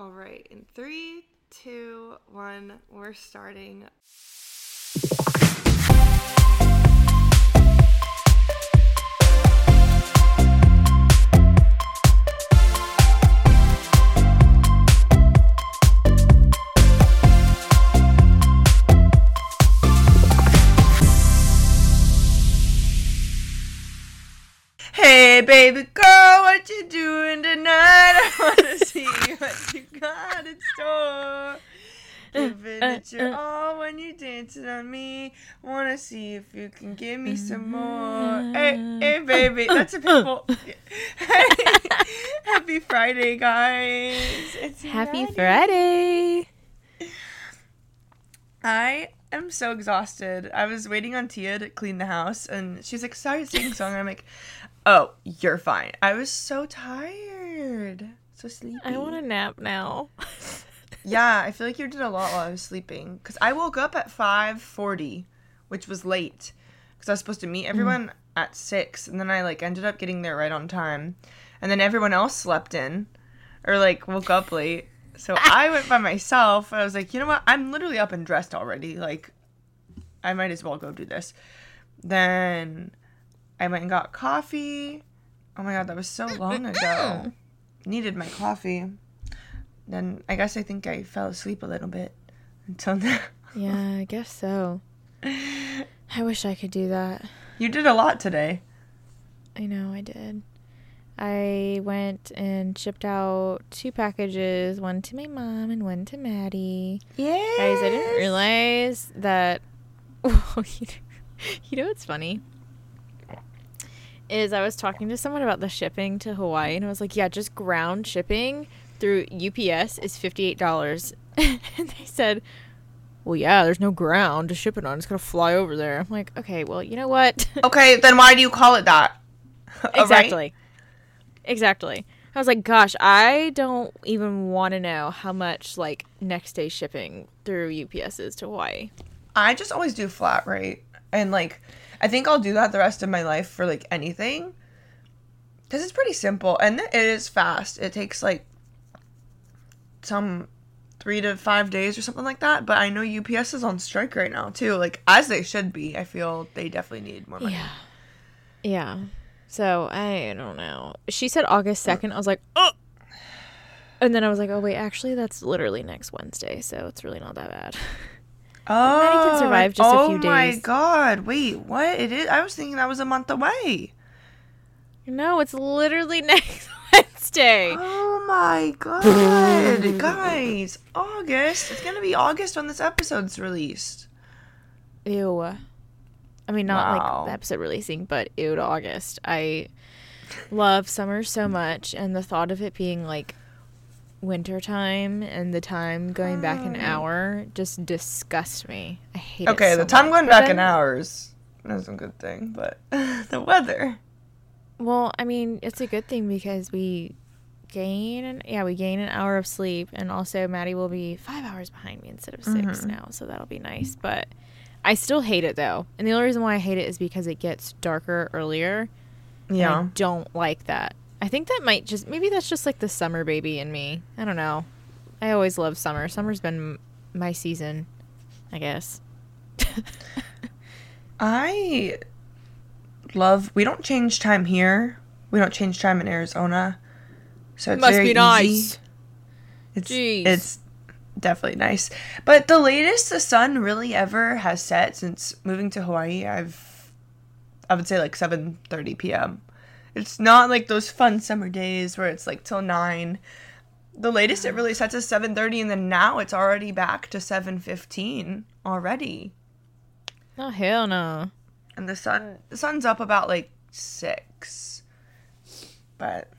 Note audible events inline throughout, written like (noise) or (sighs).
All right, in three, two, one, we're starting. Baby girl, what you doing tonight? I wanna (laughs) see what you got in store. Giving it your all when you dancing on me. Wanna see if you can give me some more. Hey, hey, baby, uh, that's uh, a people. Uh. (laughs) Happy Friday, guys! It's Happy Friday. I am so exhausted. I was waiting on Tia to clean the house, and she's like, "Sorry, sing song." And I'm like, "Oh, you're fine." I was so tired, so sleepy. I want a nap now. (laughs) Yeah, I feel like you did a lot while I was sleeping because I woke up at five forty, which was late because I was supposed to meet mm. everyone at six, and then I like ended up getting there right on time, and then everyone else slept in, or like woke up late. So (laughs) I went by myself. I was like, you know what? I'm literally up and dressed already. Like, I might as well go do this. Then I went and got coffee. Oh my god, that was so long ago. Needed my coffee. Then I guess I think I fell asleep a little bit until (laughs) now. yeah, I guess so. I wish I could do that. You did a lot today. I know I did. I went and shipped out two packages, one to my mom and one to Madi. Yeah. Guys, I didn't realize that. (laughs) you know what's funny? Is I was talking to someone about the shipping to Hawaii, and I was like, yeah, just ground shipping through UPS is $58. (laughs) and they said, well, yeah, there's no ground to ship it on. It's going to fly over there. I'm like, okay, well, you know what? (laughs) Okay, then why do you call it that? (laughs) All right? exactly. Exactly. I was like, gosh, I don't even want to know how much like next day shipping through UPS is to Hawaii. I just always do flat rate. And like I think I'll do that the rest of my life for like anything. Cuz it's pretty simple and it is fast. It takes like some 3 to 5 days or something like that, but I know UPS is on strike right now too. Like as they should be. I feel they definitely need more money. Yeah. Yeah. So I don't know. She said August 2nd. I was like, oh. And then I was like, oh, wait, actually, that's literally next Wednesday. So it's really not that bad. (laughs) Oh, Madi can oh, survive just a oh few my god! Wait, what? It is. I was thinking that was a month away. no, it's literally (laughs) next Wednesday. Oh my god, guys! August. It's gonna be August when this episode's released. Ew. I mean, not Wow. like the episode releasing, but ew to August. I love summer so much, and the thought of it being like winter time and the time going back an hour just disgusts me. I hate it. Okay, so the time much. going But back in then- hours is a good thing, but (laughs) the weather. Well, I mean, it's a good thing because we gain an yeah we gain an hour of sleep, and also Madi will be five hours behind me instead of 6 Mm-hmm. now, so that'll be nice. But I still hate it though, and the only reason why I hate it is because it gets darker earlier. and I Yeah. don't like that. I think that might just maybe that's just like the summer baby in me. I don't know. I always love summer. Summer's been my season, I guess. I love. We don't change time here. We don't change time in Arizona, so it's Must very be easy. nice. It's Jeez. it's definitely nice. But the latest the sun really ever has set since moving to Hawaii, I've I would say like 7:30 p.m. It's not like those fun summer days where it's like till 9. The latest it really sets is 7:30 and then now it's already back to 7:15 already. Oh hell no. And the sun the sun's up about like 6. But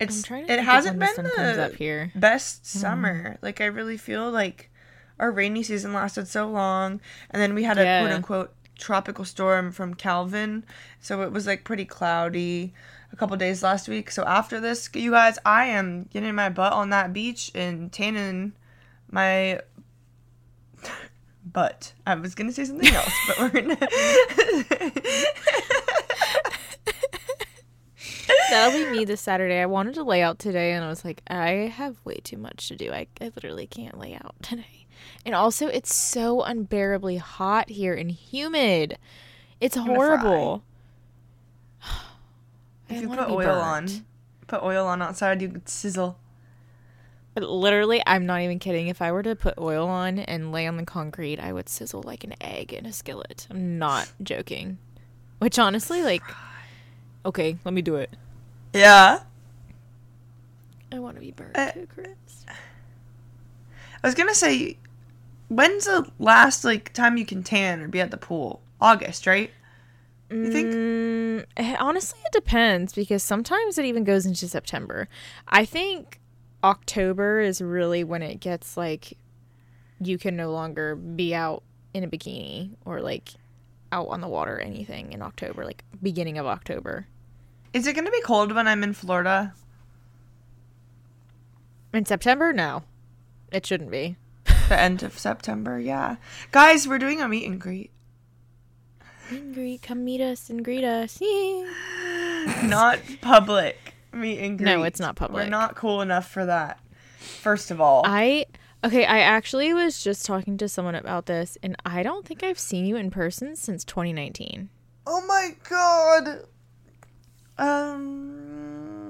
it's it hasn't the been the up here. best hmm. summer. Like I really feel like our rainy season lasted so long, and then we had a Yeah. quote unquote tropical storm from Calvin, so it was like pretty cloudy a couple days last week. So after this, you guys, I am getting my butt on that beach and tanning my butt. I was gonna say something (laughs) else, but we're gonna. that'll be me this Saturday. I wanted to lay out today, and I was like, I have way too much to do. I, I literally can't lay out today. And also, it's so unbearably hot here and humid. It's horrible. (sighs) If you put oil burnt. on, put oil on outside, you could sizzle. But literally, I'm not even kidding. If I were to put oil on and lay on the concrete, I would sizzle like an egg in a skillet. I'm not (sighs) joking. Which honestly, like, (sighs) okay, let me do it. Yeah. I want to be burnt Uh, too, Chris. I was gonna say, when's the last like time you can tan or be at the pool? August, right? You think? Mm, honestly, it depends because sometimes it even goes into September. I think October is really when it gets like you can no longer be out in a bikini or like out on the water or anything in October, like beginning of October. Is it gonna be cold when I'm in Florida? In September, no, it shouldn't be. The end of September, yeah. Guys, we're doing a meet and greet. Meet and greet, come meet us and greet us. (laughs) Not public meet and greet. No, it's not public. We're not cool enough for that. First of all, I okay. I actually was just talking to someone about this, and I don't think I've seen you in person since 2019. oh my god. Um.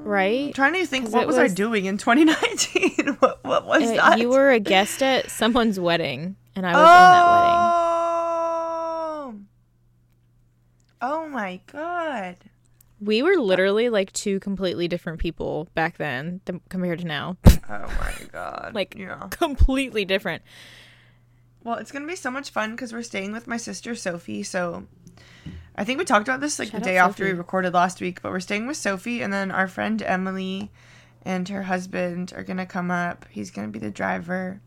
Right? trying to think, what it was, I doing in 2019? (laughs) what, what was Uh, that? You were a guest at someone's wedding, and I was in that wedding. Oh. Oh my god. We were literally like two completely different people back then th- compared to now. Oh my god. (laughs) Like- yeah. completely different. Well, it's gonna be so much fun because we're staying with my sister Sophie. So, I think we talked about this like Shout the day after we recorded last week. But we're staying with Sophie, and then our friend Emily and her husband are gonna come up. He's gonna be the driver,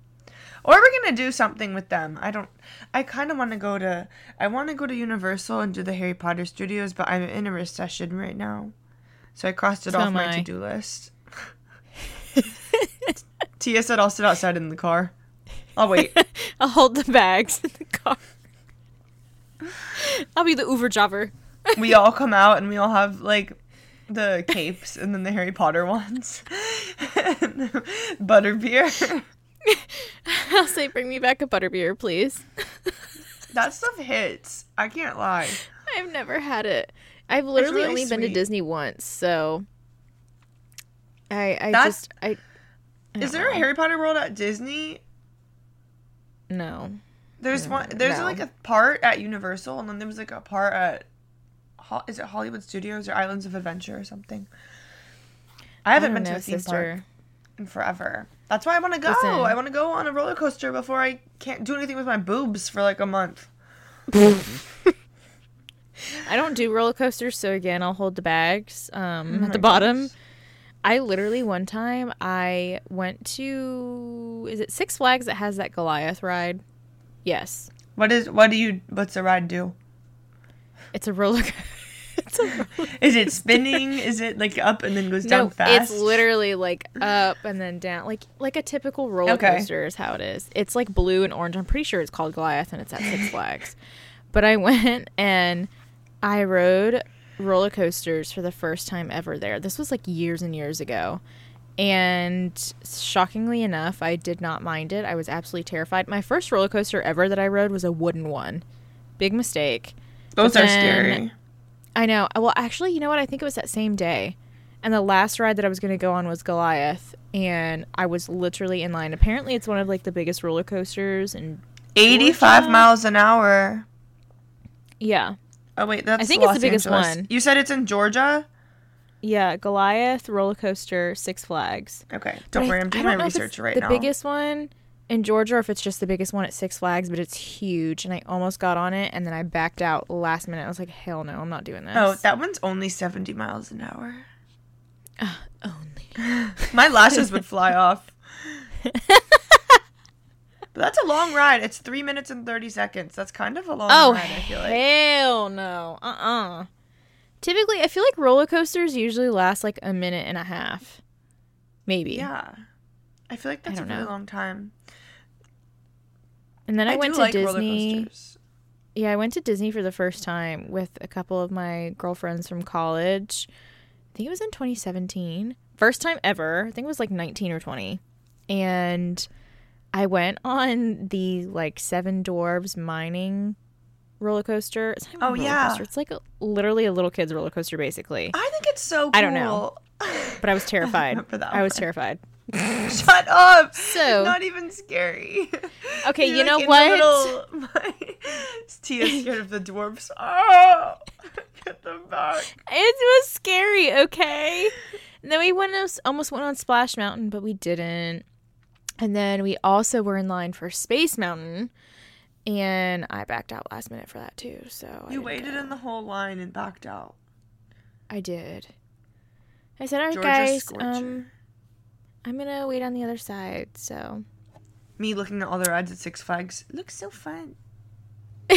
or we're gonna do something with them. I don't. I kind of want to go to. I want to go to Universal and do the Harry Potter Studios, but I'm in a recession right now, so I crossed it So off my to do list. (laughs) Tia said I'll sit outside in the car. I'll wait. (laughs) I'll hold the bags in the car. (laughs) I'll be the Uber driver. (laughs) we all come out and we all have like the capes and then the Harry Potter ones. (laughs) Butterbeer. I'll say, bring me back a butterbeer, please. that stuff hits. I can't lie. I've never had it. I've literally really only been to. Disney once, so I I That's- just I. I Is there a. Harry Potter world at Disney? No. There's one. There's no. like a part at Universal, and then there was like a part at, is it Hollywood Studios or Islands of Adventure or something? I haven't don't been to a theme sister. park in forever. That's why I want to go. Listen. I want to go on a roller coaster before I can't do anything with my boobs for like a month. (laughs) I don't do roller coasters, so again, I'll hold the bags um, Oh at the bottom. gosh. I literally one time I went to is it Six Flags that has that Goliath ride? Yes, What is? What do you? What's the ride do? it's a roller. co- (laughs) it's a roller. Is it spinning? is it like up and then goes down fast? it's literally like up and then down, like like a typical roller Okay. coaster is how it is. It's like blue and orange. I'm pretty sure it's called Goliath and it's at Six (laughs) Flags. But I went and I rode roller coasters for the first time ever there. This was like years and years ago. And shockingly enough, I did not mind it. I was absolutely terrified. My first roller coaster ever that I rode was a wooden one. Big mistake. Those are scary. I know. Uh, well, actually, you know what? I think it was that same day. And the last ride that I was going to go on was Goliath. And I was literally in line. Apparently, it's one of like the biggest roller coasters. And Eighty-five Georgia? miles an hour. yeah. Oh wait, that's I think it's the biggest Angeles. one. You said it's in Georgia. Yeah. Goliath, roller coaster, Six Flags. Okay, don't I- worry, I'm I doing don't my know if it's research right the now. The biggest one in Georgia or if it's just the biggest one at Six Flags, but it's huge. And I almost got on it. And then I backed out last minute. I was like, hell no, I'm not doing this. Oh, that one's only seventy miles an hour. (sighs) only. (laughs) My lashes would fly (laughs) off. But that's a long ride. It's three minutes and thirty seconds. That's kind of a long Oh, ride. I feel like. hell no. Uh uh Typically, I feel like roller coasters usually last like a minute and a half. Maybe. Yeah, I feel like that's a really know. long time. And then I, went do to like roller Disney. coasters. Yeah, I went to Disney for the first time with a couple of my girlfriends from college. I think it was in 2017. First time ever. I think it was like 19 or 20. And I went on the like Seven Dwarves mining roller coaster. It's Oh, roller yeah. coaster. It's like a, literally a little kid's roller coaster, basically. I think it's so cool. I don't know. (laughs) But I was terrified. (laughs) that I was terrified. (laughs) Shut up. So- not even scary. Okay, You're, you know like, in what? middle- My Tia's scared of the dwarfs. Oh, get them back. It was scary, okay? And then we went almost went on Splash Mountain, but we didn't. And then we also were in line for Space Mountain, and I backed out last minute for that too. So You waited go. in the whole line and backed out. I did. I said, "All right, Georgia guys, Scorcher. um, I'm gonna wait on the other side." So Me looking at all the rides at Six Flags looks so fun. (laughs)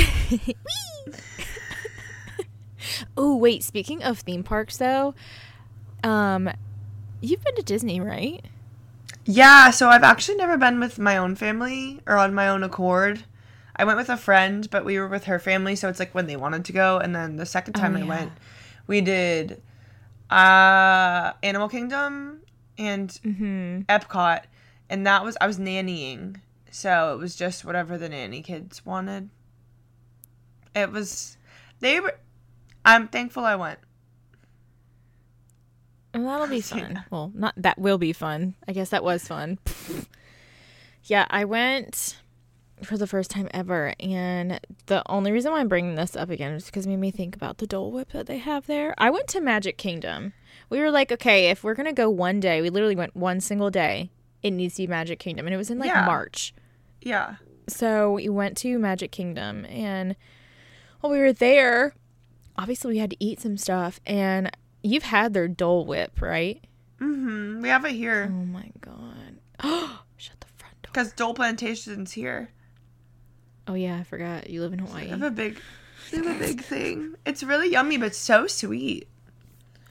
Oh, wait, speaking of theme parks though, um you've been to Disney, right? Yeah, so I've actually never been with my own family or on my own accord. I went with a friend, but we were with her family, so it's like when they wanted to go. And then the second time I yeah. went, we did uh Animal Kingdom and Mhm. Epcot, and that was I was nannying, so it was just whatever the nanny kids wanted. It was they were. I'm thankful I went. And that'll be Yeah. fun. Well, not that will be fun. I guess that was fun. (laughs) yeah, I went for the first time ever, and the only reason why I'm bringing this up again is because it made me think about the Dole Whip that they have there. I went to Magic Kingdom. We were like, okay, if we're gonna go one day, we literally went one single day. It needs to be Magic Kingdom, and it was in like Yeah. March. Yeah. So we went to Magic Kingdom, and while we were there, obviously we had to eat some stuff. And you've had their Dole Whip, right? Mm-hmm. We have it here. Oh my god! (gasps) Shut the front door. because Dole Plantation's here. Oh yeah, I forgot. You live in They Hawaii. have a big, they have a big thing. It's really yummy, but so sweet.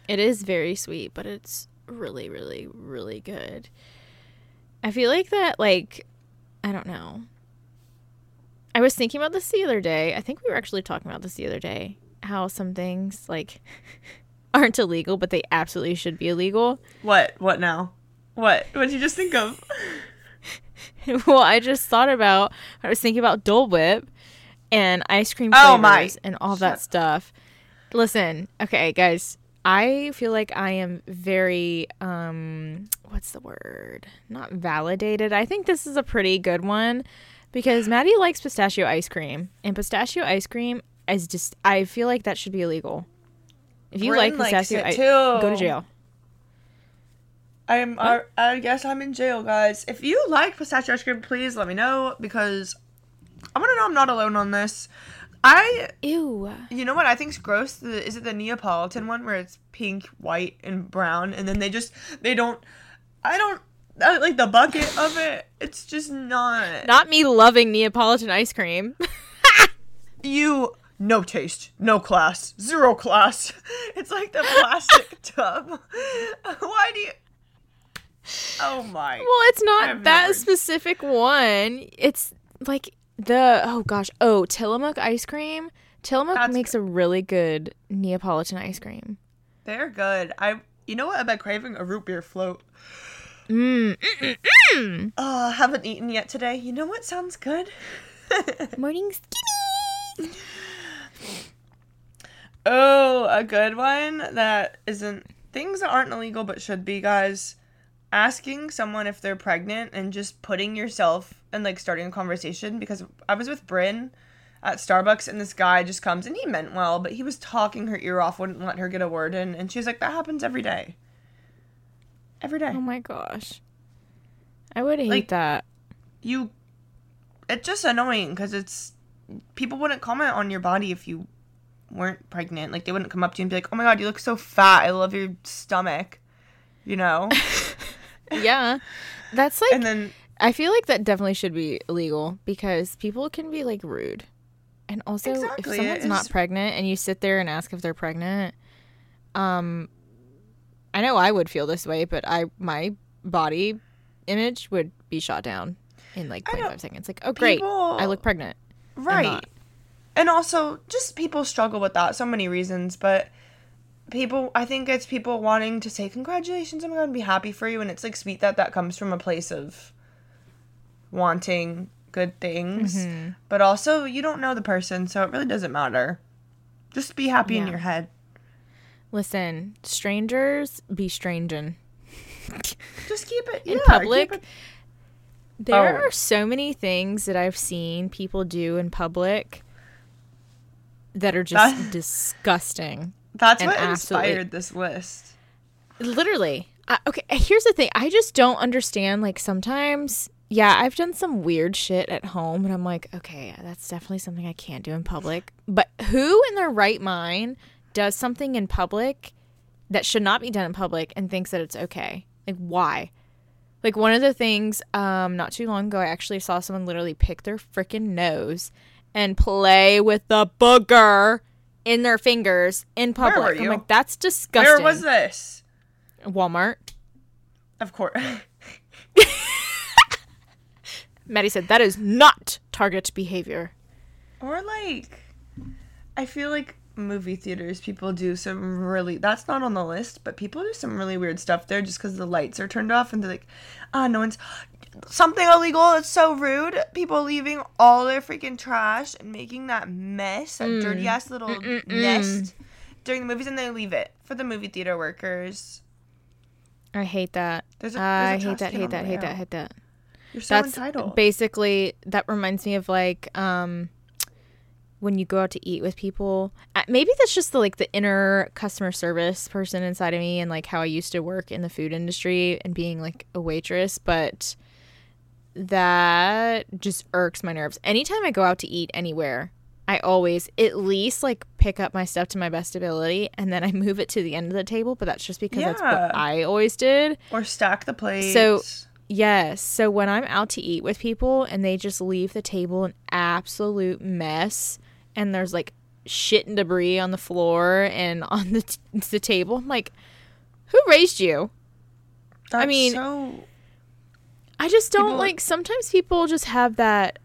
It is very sweet, but it's really, really, really good. I feel like that, like, I don't know. I was thinking about this the other day. I think we were actually talking about this the other day. How some things, like, (laughs) aren't illegal, but they absolutely should be illegal. What? What now? What? What did you just think of? (laughs) well, I just thought about, I was thinking about Dole Whip and ice cream Oh, flavors my. and all that stuff. Listen, okay, guys, I feel like I am very, um, what's the word? Not validated. I think this is a pretty good one because (gasps) Madi likes pistachio ice cream, and pistachio ice cream is just, I feel like that should be illegal. If you Bryn like pistachio ice go to jail. I'm. I, uh, I guess I'm in jail, guys. If you like pistachio ice cream, please let me know because I want to know I'm not alone on this. I. Ew. You know what I think's gross? The, is it the Neapolitan one where it's pink, white, and brown, and then they just they don't. I don't. I like the bucket of it. It's just not. Not me loving Neapolitan ice cream. (laughs) you no taste, no class, zero class. (laughs) It's like the plastic (laughs) tub. Why do you? Oh my! Well, it's not I've that never- specific one. It's like the oh gosh, oh Tillamook ice cream. Tillamook That's makes a really good Neapolitan ice cream. They're good. I. You know what? I've been craving a root beer float. Mm. mm, mm, mm. Uh, haven't eaten yet today. You know what sounds good? (laughs) Morning skinny. oh, a good one that isn't things that aren't illegal but should be, guys. Asking someone if they're pregnant and just putting yourself and like starting a conversation because I was with Bryn at Starbucks and this guy just comes and he meant well, but he was talking her ear off, wouldn't let her get a word in, and she's like, That happens every day. Every day. Oh my gosh, I would hate Like- that. you it's just annoying because it's people wouldn't comment on your body if you weren't pregnant like they wouldn't come up to you and be like oh my god you look so fat i love your stomach you know (laughs) yeah, that's like and then I feel like that definitely should be illegal because people can be like rude. And also Exactly, if someone's it not is- pregnant and you sit there and ask if they're pregnant, um I know I would feel this way, but I my body image would be shot down in like I know. 0.5 seconds. Like, "Oh great, I People- look pregnant." right not. and also just people struggle with that so many reasons but people I think it's people wanting to say congratulations, oh my god, and be happy for you and it's like sweet that that comes from a place of wanting good things. Mm-hmm. But also you don't know the person, so it really doesn't matter. Just be happy in your head. Listen, strangers be strangin'. Just keep it In yeah, public, it- There Oh. are so many things that I've seen people do in public that are just disgusting. That's what inspired this list. Literally. I, okay, here's the thing. I just don't understand. Like, sometimes, yeah, I've done some weird shit at home, and I'm like, okay, that's definitely something I can't do in public. But who in their right mind does something in public that should not be done in public and thinks that it's okay? Like, why? Like, one of the things, um, not too long ago, I actually saw someone literally pick their freaking nose and play with the booger in their fingers in public. Where were I'm you? like, that's disgusting. Where was this? Walmart. Of course. (laughs) Madi said that is not target behavior. or like I feel like movie theaters people do some really that's not on the list, but people do some really weird stuff there just cuz the lights are turned off and they're like, "Ah, no one's something illegal. It's so rude. People leaving all their freaking trash and making that mess, that Mm. dirty ass little nest during the movies and they leave it for the movie theater workers. I hate that. There's a- I there's a hate that. Hate that. Hate way that. out. Hate that. You're so That's entitled. basically that reminds me of like um when you go out to eat with people. uh, Maybe that's just the like the inner customer service person inside of me and like how I used to work in the food industry and being like a waitress, but that just irks my nerves. Anytime I go out to eat anywhere, I always at least like pick up my stuff to my best ability and then I move it to the end of the table, but that's just because that's what I always did. or stack the plates. So- Yes. So when I'm out to eat with people and they just leave the table an absolute mess and there's like shit and debris on the floor and (laughs) on the, t- the table, I'm like, who raised you? That's mean- so I just don't People- like sometimes people just have that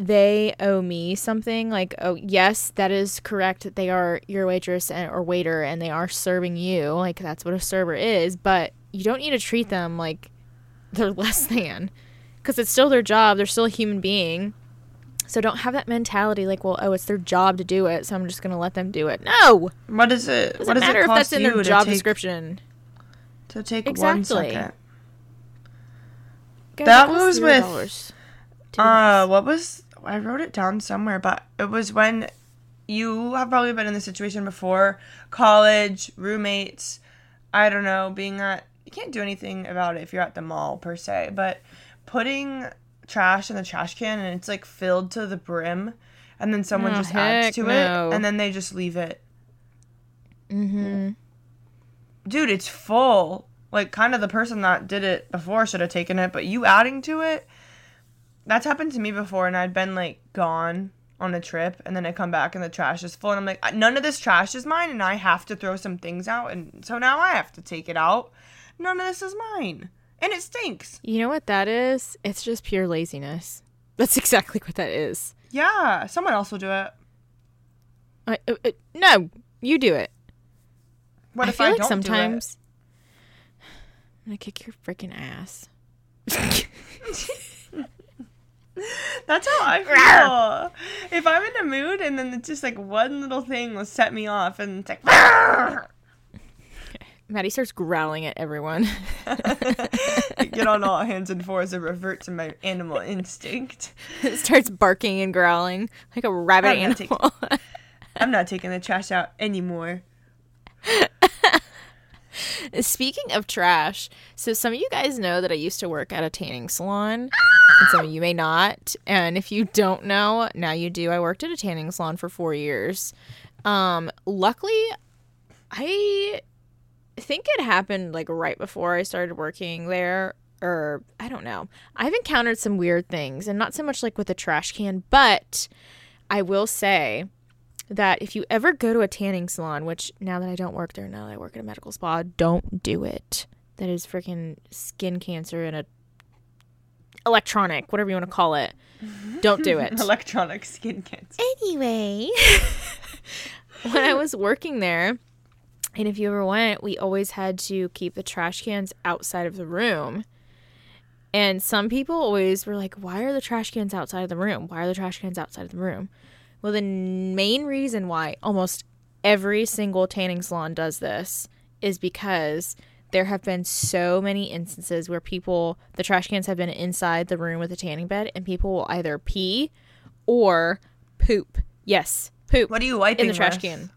they owe me something like oh yes that is correct that they are your waitress and, or waiter and they are serving you like that's what a server is but you don't need to treat mm-hmm. them like they're (laughs) less than because it's still their job they're still a human being so don't have that mentality like well oh it's their job to do it so i'm just gonna let them do it no what is it? doesn't what does matter it if cost that's in their to job take, description To take one Exactly. second. Guys, That was with, $0 Uh, what was I wrote it down somewhere, but it was when you have probably been in this situation before, college, roommates, I don't know, being at you can't do anything about it if you're at the mall per se, but putting trash in the trash can and it's like filled to the brim and then someone Oh, just adds to no. it and then they just leave it. mm-hmm. Dude, it's full. Like kind of the person that did it before should have taken it, but you adding to it that's happened to me before and I'd been like gone on a trip and then I come back and the trash is full and I'm like none of this trash is mine and I have to throw some things out and so now I have to take it out. None of this is mine. And it stinks. You know what that is? It's just pure laziness. That's (laughs) exactly what that is. Yeah, someone else will do it. I, uh, uh, no, you do it. What I if feel I like don't sometimes (sighs) I'm gonna kick your freaking ass. (laughs) That's how I (laughs) feel. if I'm in a mood and then it's just like one little thing will set me off and it's like Madi starts growling at everyone. (laughs) get on all hands and fours and revert to my animal (laughs) instinct. It (laughs) starts barking and growling like a rabbit I'm animal. I'm not taking the trash out anymore. Speaking of trash, so some of you guys know that I used to work at a tanning salon, and some of you may not. And if you don't know, now you do. I worked at a tanning salon for four years. Um, luckily, I think it happened like right before I started working there, or I don't know. I've encountered some weird things, and not so much like with the trash can, but I will say that if you ever go to a tanning salon, which now that I don't work there, now that I work at a medical spa, don't do it. That is freaking skin cancer and a electronic, whatever you want to call it. (laughs) Don't do it. Electronic skin cancer. anyway, (laughs) when I was working there, And if you ever went, we always had to keep the trash cans outside of the room. And some people always were like, why are the trash cans outside of the room? Why are the trash cans outside of the room? Well, the n- main reason why almost every single tanning salon does this is because there have been so many instances where people, the trash cans have been inside the room with the tanning bed, and people will either pee or poop. Yes, poop What are you wiping in the trash with? can.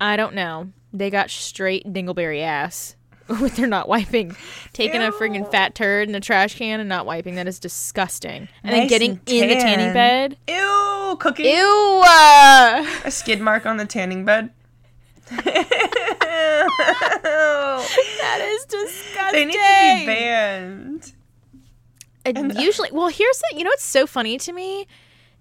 I don't know. They got straight dingleberry ass (laughs) with their not wiping. Taking a freaking fat turd in the trash can and not wiping. That is disgusting. And then getting and in the tanning bed. Ew, cooking. Ew. uh, A skid mark on the tanning bed. (laughs) that is disgusting. they need to be banned. And And- usually, well, here's the, you know what's so funny to me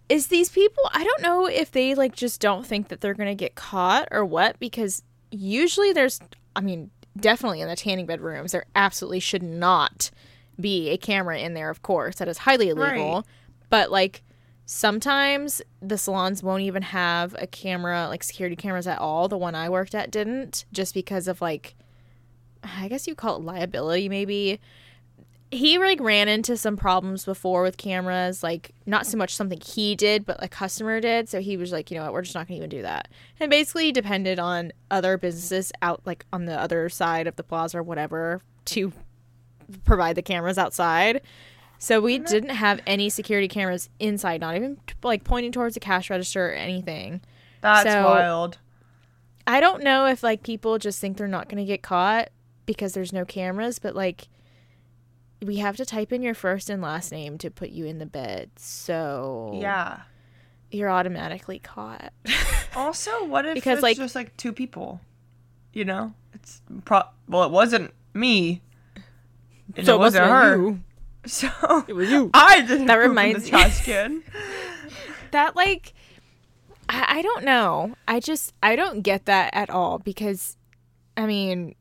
is these people, I don't know if they like just don't think that they're going to get caught or what, because usually there's, I mean, definitely in the tanning bed rooms, there absolutely should not be a camera in there, of course. That is highly illegal. Right. But like, sometimes the salons won't even have a camera, like security cameras at all. The one I worked at didn't, just because of like, I guess you call it liability, maybe he like ran into some problems before with cameras like not so much something he did but a customer did. So he was like you know what? We're just not gonna even do that. And basically depended on other businesses out like on the other side of the plaza or whatever to provide the cameras outside. So we didn't have any security cameras inside not even like pointing towards the cash register or anything. That's So- wild. I don't know if like people just think they're not going to get caught because there's no cameras, but like we have to type in your first and last name to put you in the bed. So Yeah. you're automatically caught. (laughs) Also, what if Because, it's like- just like two people? You know, it's pro. Well, it wasn't me. And it wasn't her. (laughs) So It was you. (laughs) I didn't. That reminds the me-. That like I, I don't know. I just I don't get that at all because I mean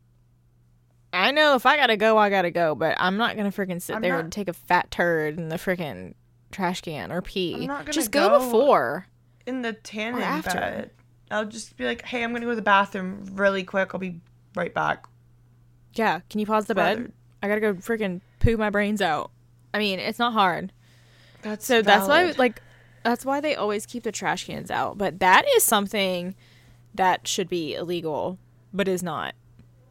I know if I gotta go, I gotta go, but I'm not gonna freaking sit I'm there not- and take a fat turd in the freaking trash can or pee. I'm not gonna just go go- before. in the tanning after. bed. I'll just be like, "Hey, I'm gonna go to the bathroom really quick. I'll be right back." Yeah, can you pause the bed? I gotta go freaking poo my brains out. I mean, it's not hard. That's So that's why, like, that's why they always keep the trash cans out. But that is something that should be illegal, but is not.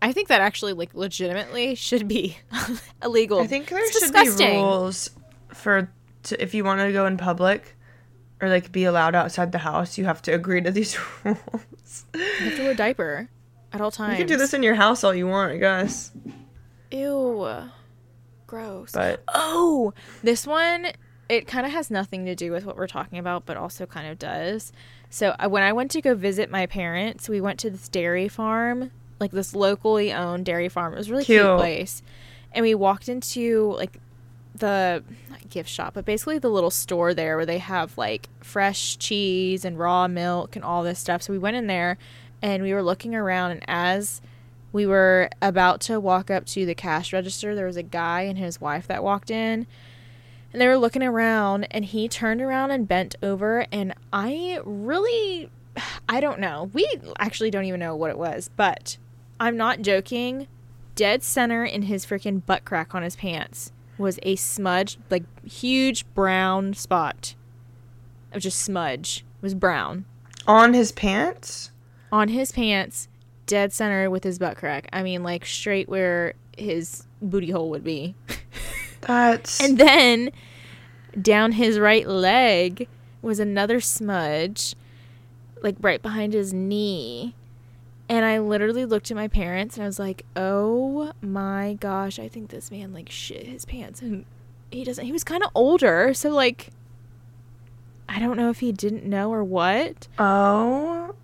I think that actually, like, legitimately should be (laughs) illegal. I think there It's should disgusting. be rules for to, if you want to go in public or like be allowed outside the house. You have to agree to these (laughs) rules. You have to wear a diaper at all times. You can do this in your house all you want, I guess. Ew. Gross. But Oh, this one it kind of has nothing to do with what we're talking about, but also kind of does. So uh, when I went to go visit my parents, we went to this dairy farm, like this locally owned dairy farm. It was a really cute, Cute. place, and we walked into like the not gift shop, but basically the little store there where they have like fresh cheese and raw milk and all this stuff. So we went in there, and we were looking around, and as we were about to walk up to the cash register. There was a guy and his wife that walked in, and they were looking around, and he turned around and bent over, and I really, (sighs) I don't know. We actually don't even know what it was, but I'm not joking. Dead center in his freaking butt crack on his pants was a smudge, like huge brown spot of just smudge. It was brown on his pants. on his pants, dead center with his butt crack. I mean, like straight where his booty hole would be. (laughs) That's And then down his right leg was another smudge, like right behind his knee. And I literally looked at my parents and I was like, "Oh my gosh, I think this man like shit his pants." And he doesn't. He was kind of older, so like, I don't know if he didn't know or what. oh,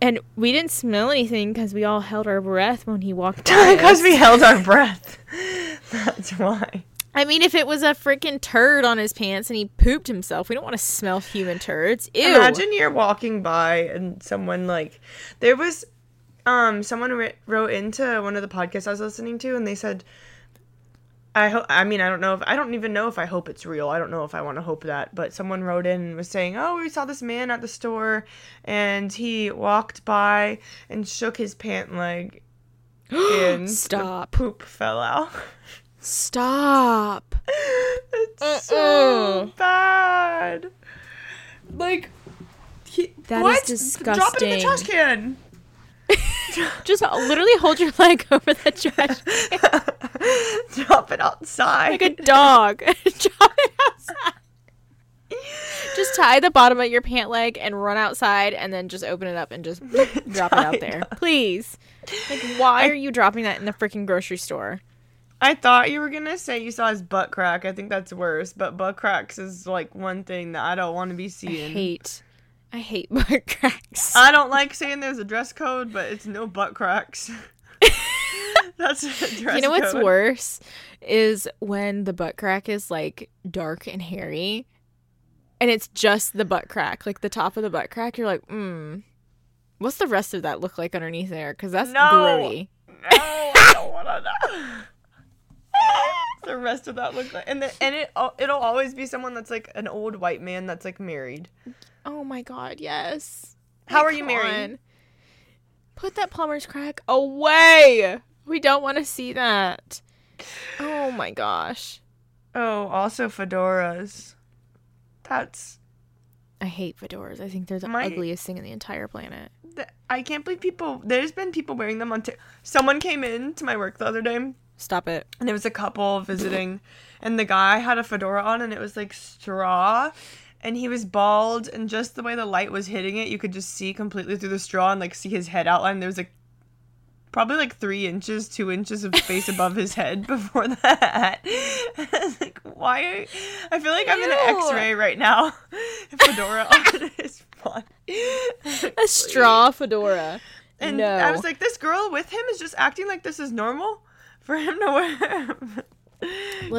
And we didn't smell anything because we all held our breath when he walked because (laughs) we held our breath. (laughs) That's why. I mean, if it was a freaking turd on his pants and he pooped himself, we don't want to smell human turds. Ew. Imagine you're walking by and someone like there was um someone wrote into one of the podcasts I was listening to and they said I hope. I mean, I don't know if I don't even know if I hope it's real. I don't know if I want to hope that. But someone wrote in and was saying, "Oh, we saw this man at the store, and he walked by and shook his pant leg, (gasps) and Stop. poop fell out." (laughs) Stop. it's so Uh-uh. bad. Like, he, That is what? Drop it in the trash disgusting. can. (laughs) Just literally hold your leg (laughs) over the trash Drop it outside. like a dog. (laughs) Drop it outside. Just tie the bottom of your pant leg and run outside and then just open it up and just drop it out there. Please. Like why are you dropping that in the freaking grocery store? I thought you were gonna say you saw his butt crack. I think that's worse, but butt cracks is like one thing that I don't want to be seeing. I hate I hate (laughs) butt cracks. I don't like saying there's a dress code, but it's no butt cracks. (laughs) that's a dress you know what's code. worse is when the butt crack is like dark and hairy and it's just the butt crack like the top of the butt crack you're like mm what's the rest of that look like underneath there because that's No. grody No, I don't want to know. (laughs) the rest of that look like, and the, and it uh, it'll always be someone that's like an old white man that's like married. oh my god yes How Like, are you married? on. put that plumber's crack away we don't want to see that oh my gosh Oh, also fedoras. That's i hate fedoras i think they're the My- ugliest thing in the entire planet I can't believe people. There's been people wearing them on. T- Someone came in to my work the other day, stop it And there was a couple visiting, and the guy had a fedora on, and it was like straw, and he was bald, and just the way the light was hitting it, you could just see completely through the straw and like see his head outline. There was like probably like three inches, two inches of space above his head (laughs) before that. (laughs) I was like, why? I feel like I'm in an X-ray right now. (laughs) Fedora on his body. a straw fedora And no I was like, this girl with him is just acting like this is normal for him to wear.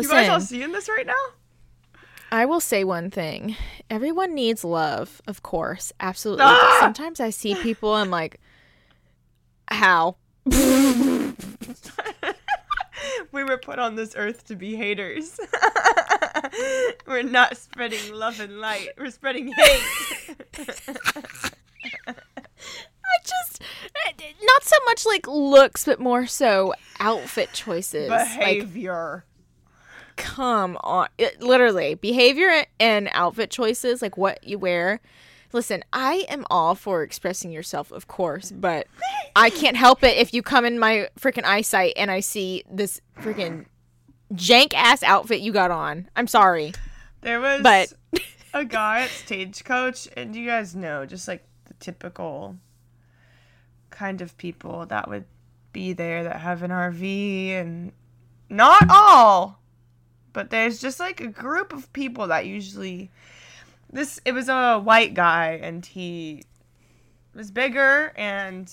you guys all seeing this right now? I will say one thing. Everyone needs love, of course. Absolutely. Ah! Sometimes I see people, I'm like, how? (laughs) we were put on this earth to be haters. (laughs) we're not spreading love and light. We're spreading hate. (laughs) Just, eh, not so much like looks, but more so outfit choices. Like, Behavior. come on. It, literally, behavior and outfit choices, like what you wear. Listen, I am all for expressing yourself, of course, but I can't help it if you come in my freaking eyesight and I see this freaking jank ass outfit you got on. I'm sorry. there was But- a guy at Stagecoach, and you guys know, just like the typical kind of people that would be there that have an RV, and not all, but there's just like a group of people that usually. This it was a white guy, and he was bigger and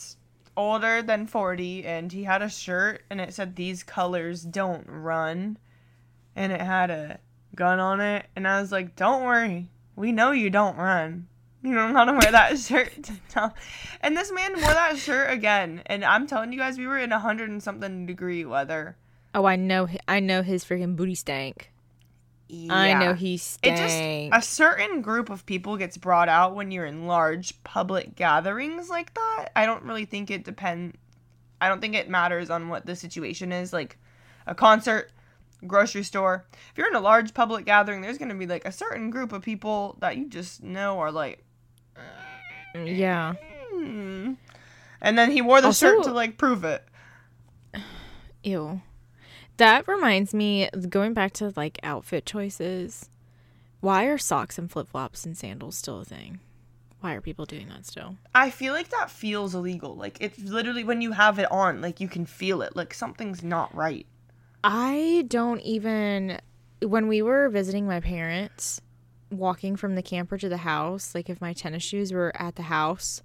older than 40 and he had a shirt and it said these colors don't run and it had a gun on it and I was like don't worry we know you don't run (laughs) you don't know how to wear that (laughs) shirt No. and this man wore that shirt again and I'm telling you guys we were in a hundred and something degree weather Oh, I know. I know his freaking booty stank. I know Yeah. he it stank. just a certain group of people gets brought out when you're in large public gatherings like that i don't really think it depend i don't think it matters on what the situation is like a concert grocery store if you're in a large public gathering there's going to be like a certain group of people that you just know are like yeah. hmm. and then he wore the Also- shirt to like prove it (sighs) Ew. That reminds me, going back to like outfit choices. Why are socks and flip flops and sandals still a thing? Why are people doing that still? i feel like that feels illegal like it's literally when you have it on like you can feel it like something's not right I don't even. When we were visiting my parents, walking from the camper to the house, like if my tennis shoes were at the house,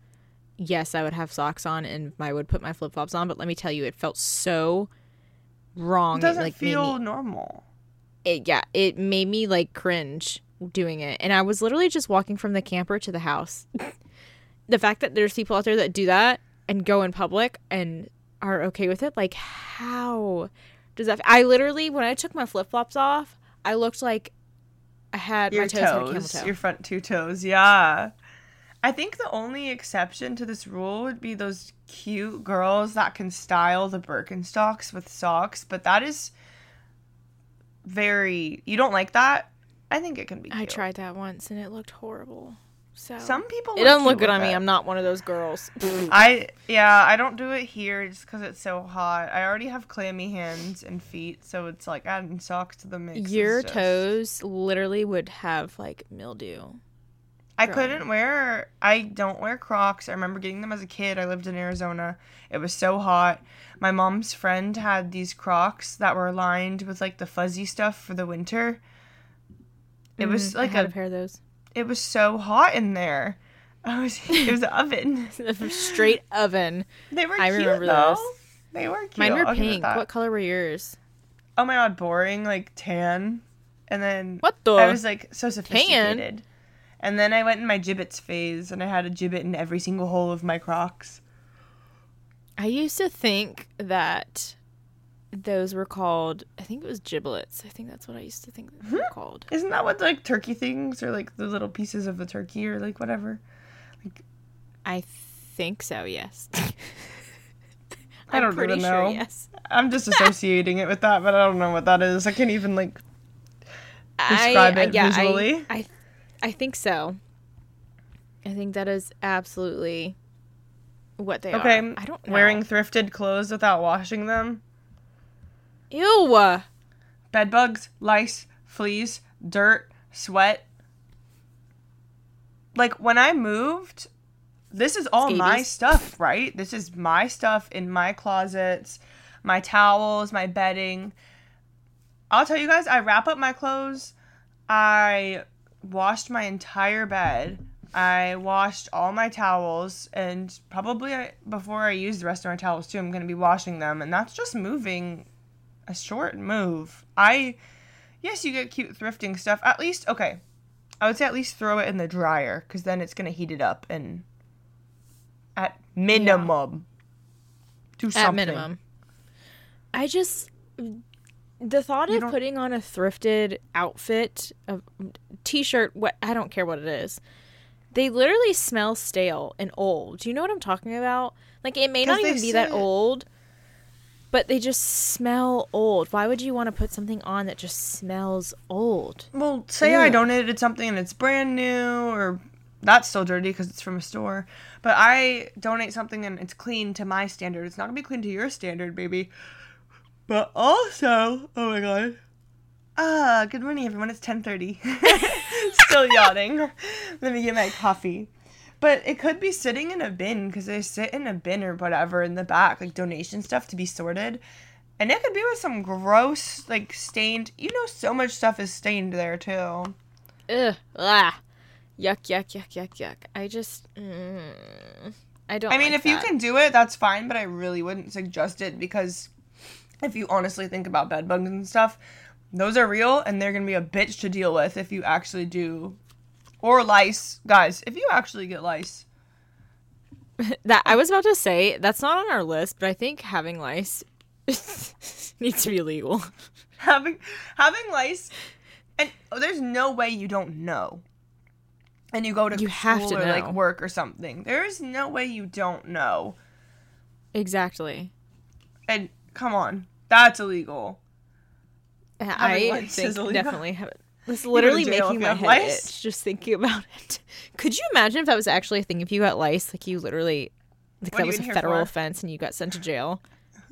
yes, I would have socks on and I would put my flip flops on. But let me tell you, it felt so wrong. it doesn't like feel me- normal it yeah it made me like cringe doing it and i was literally just walking from the camper to the house (laughs) the fact that there's people out there that do that and go in public and are okay with it like how Does that? I literally when I took my flip flops off, I looked like I had Your my toes, a camel toe. your front two toes. Yeah. I think the only exception to this rule would be those cute girls that can style the Birkenstocks with socks, but that is very. You don't like that? I think it can be. Cute. I tried that once and it looked horrible. So Some people. it doesn't look good with on me. it. I'm not one of those girls. (laughs) (laughs) I yeah, I don't do it here just because it's so hot. I already have clammy hands and feet, so it's like adding socks to the mix. Your just- toes literally would have like mildew. I growing. couldn't wear. I don't wear Crocs. I remember getting them as a kid. I lived in Arizona. It was so hot. My mom's friend had these Crocs that were lined with like the fuzzy stuff for the winter. It was Mhm, I like had a. a pair of those. It was so hot in there. I was. (laughs) It was an oven. (laughs) A straight oven. They were. I cute, remember though. those. They were cute. Mine were I'll pink. What color were yours? oh my god, boring, like tan. And then What the? I was like so sophisticated. And then I went in my Jibbitz phase and I had a Jibbit in every single hole of my Crocs. I used to think that those were called. I think it was giblets. I think that's what I used to think they were hmm. called. Isn't that what like turkey things or like the little pieces of the turkey or like whatever? I think so. Yes. (laughs) I don't pretty even sure, know. Yes. I'm just associating it with that, but I don't know what that is. I can't even like Describe I, it yeah, I- visually. I, I, think so. I think that is absolutely what they okay. are. Okay. I don't know. Wearing thrifted clothes without washing them. Ew. Bed bugs, lice, fleas, dirt, sweat. Like when I moved, this is all my stuff, right? This is my stuff in my closets, my towels, my bedding. I'll tell you guys, I wrap up my clothes. I washed my entire bed. I washed all my towels, and probably I, before I use the rest of my towels too, I'm going to be washing them. And that's just moving a short move. I, yes, you get cute thrifting stuff. At least, okay, I would say at least throw it in the dryer because then it's going to heat it up and at minimum do something. At minimum. I just the thought You of putting on a thrifted outfit, a t-shirt, what I don't care what it is. They literally smell stale and old. Do you know what I'm talking about? Like it may not even be that old, but they just smell old. Why would you want to put something on that just smells old? Well, say I donated something and it's brand new, or that's still dirty because it's from a store. But I donate something and it's clean to my standard. It's not gonna be clean to your standard, baby. But also, oh my god. Ah, good morning, everyone. It's ten thirty. (laughs) still yawning. (laughs) Let me get my coffee. But it could be sitting in a bin because they sit in a bin or whatever in the back, like donation stuff to be sorted. And it could be with some gross, like stained. You know, so much stuff is stained there too. Ugh. Ah. Yuck, yuck, yuck, yuck, yuck. I just mm, I don't I mean, like if you can do it, that's fine, but I really wouldn't suggest it because if you honestly think about bed bugs and stuff, those are real and they're gonna be a bitch to deal with if you actually do. Or lice, guys. If you actually get lice, (laughs) That I was about to say that's not on our list, but I think having lice (laughs) needs to be illegal. (laughs) having having lice, and oh, there's no way you don't know. And you go to You have to or like know. work or something. There is no way you don't know. Exactly. And come on, that's illegal. I lice think illegal. definitely have it. It's literally making my head lice? itch just thinking about (laughs) it. Could you imagine if that was actually a thing? If you got lice, like you literally, like What that was a federal for? offense and you got sent to jail. (laughs) (laughs)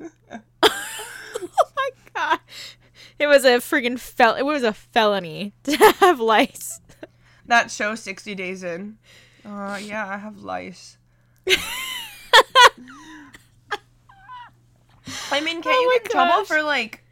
oh my god! It was a freaking fel. It was a felony to have lice. That show 60 Days In. Uh, yeah, I have lice. I mean, can Oh you get in trouble for like?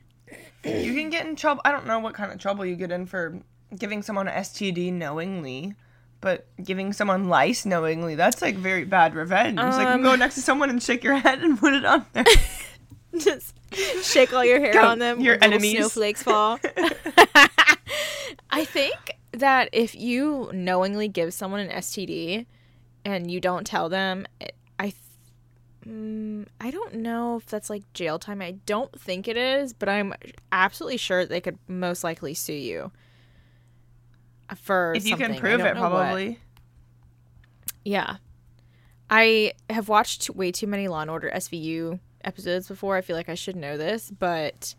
You can get in trouble. I don't know what kind of trouble you get in for giving someone an STD knowingly, but giving someone lice knowingly—that's like very bad revenge. like you Um. go next to someone and shake your head and put it on there. (laughs) just shake all your hair Go, on them. your enemies. snowflakes fall. (laughs) (laughs) I think that if you knowingly give someone an STD and you don't tell them, it, I, th- Mm, I don't know if that's like jail time. I don't think it is, but I'm absolutely sure they could most likely sue you for If you can prove it, know what. probably. Yeah. I have watched way too many Law and Order SVU episodes before. I feel like I should know this, but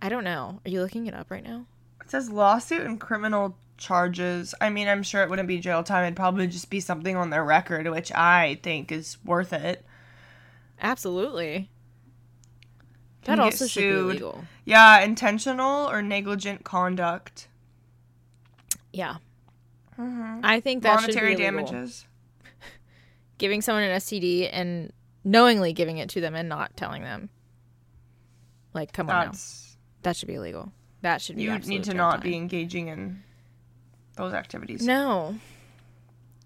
I don't know. Are you looking it up right now? It says lawsuit and criminal charges. I mean, I'm sure it wouldn't be jail time. It'd probably just be something on their record, which I think is worth it. Absolutely. That also should be illegal. Yeah, intentional or negligent conduct. Yeah. Mhm. I think that Monetary should be damages. (laughs) Giving someone an STD and knowingly giving it to them and not telling them. Like, come on now. That should be illegal. That should be you need to not be engaging in those activities. No.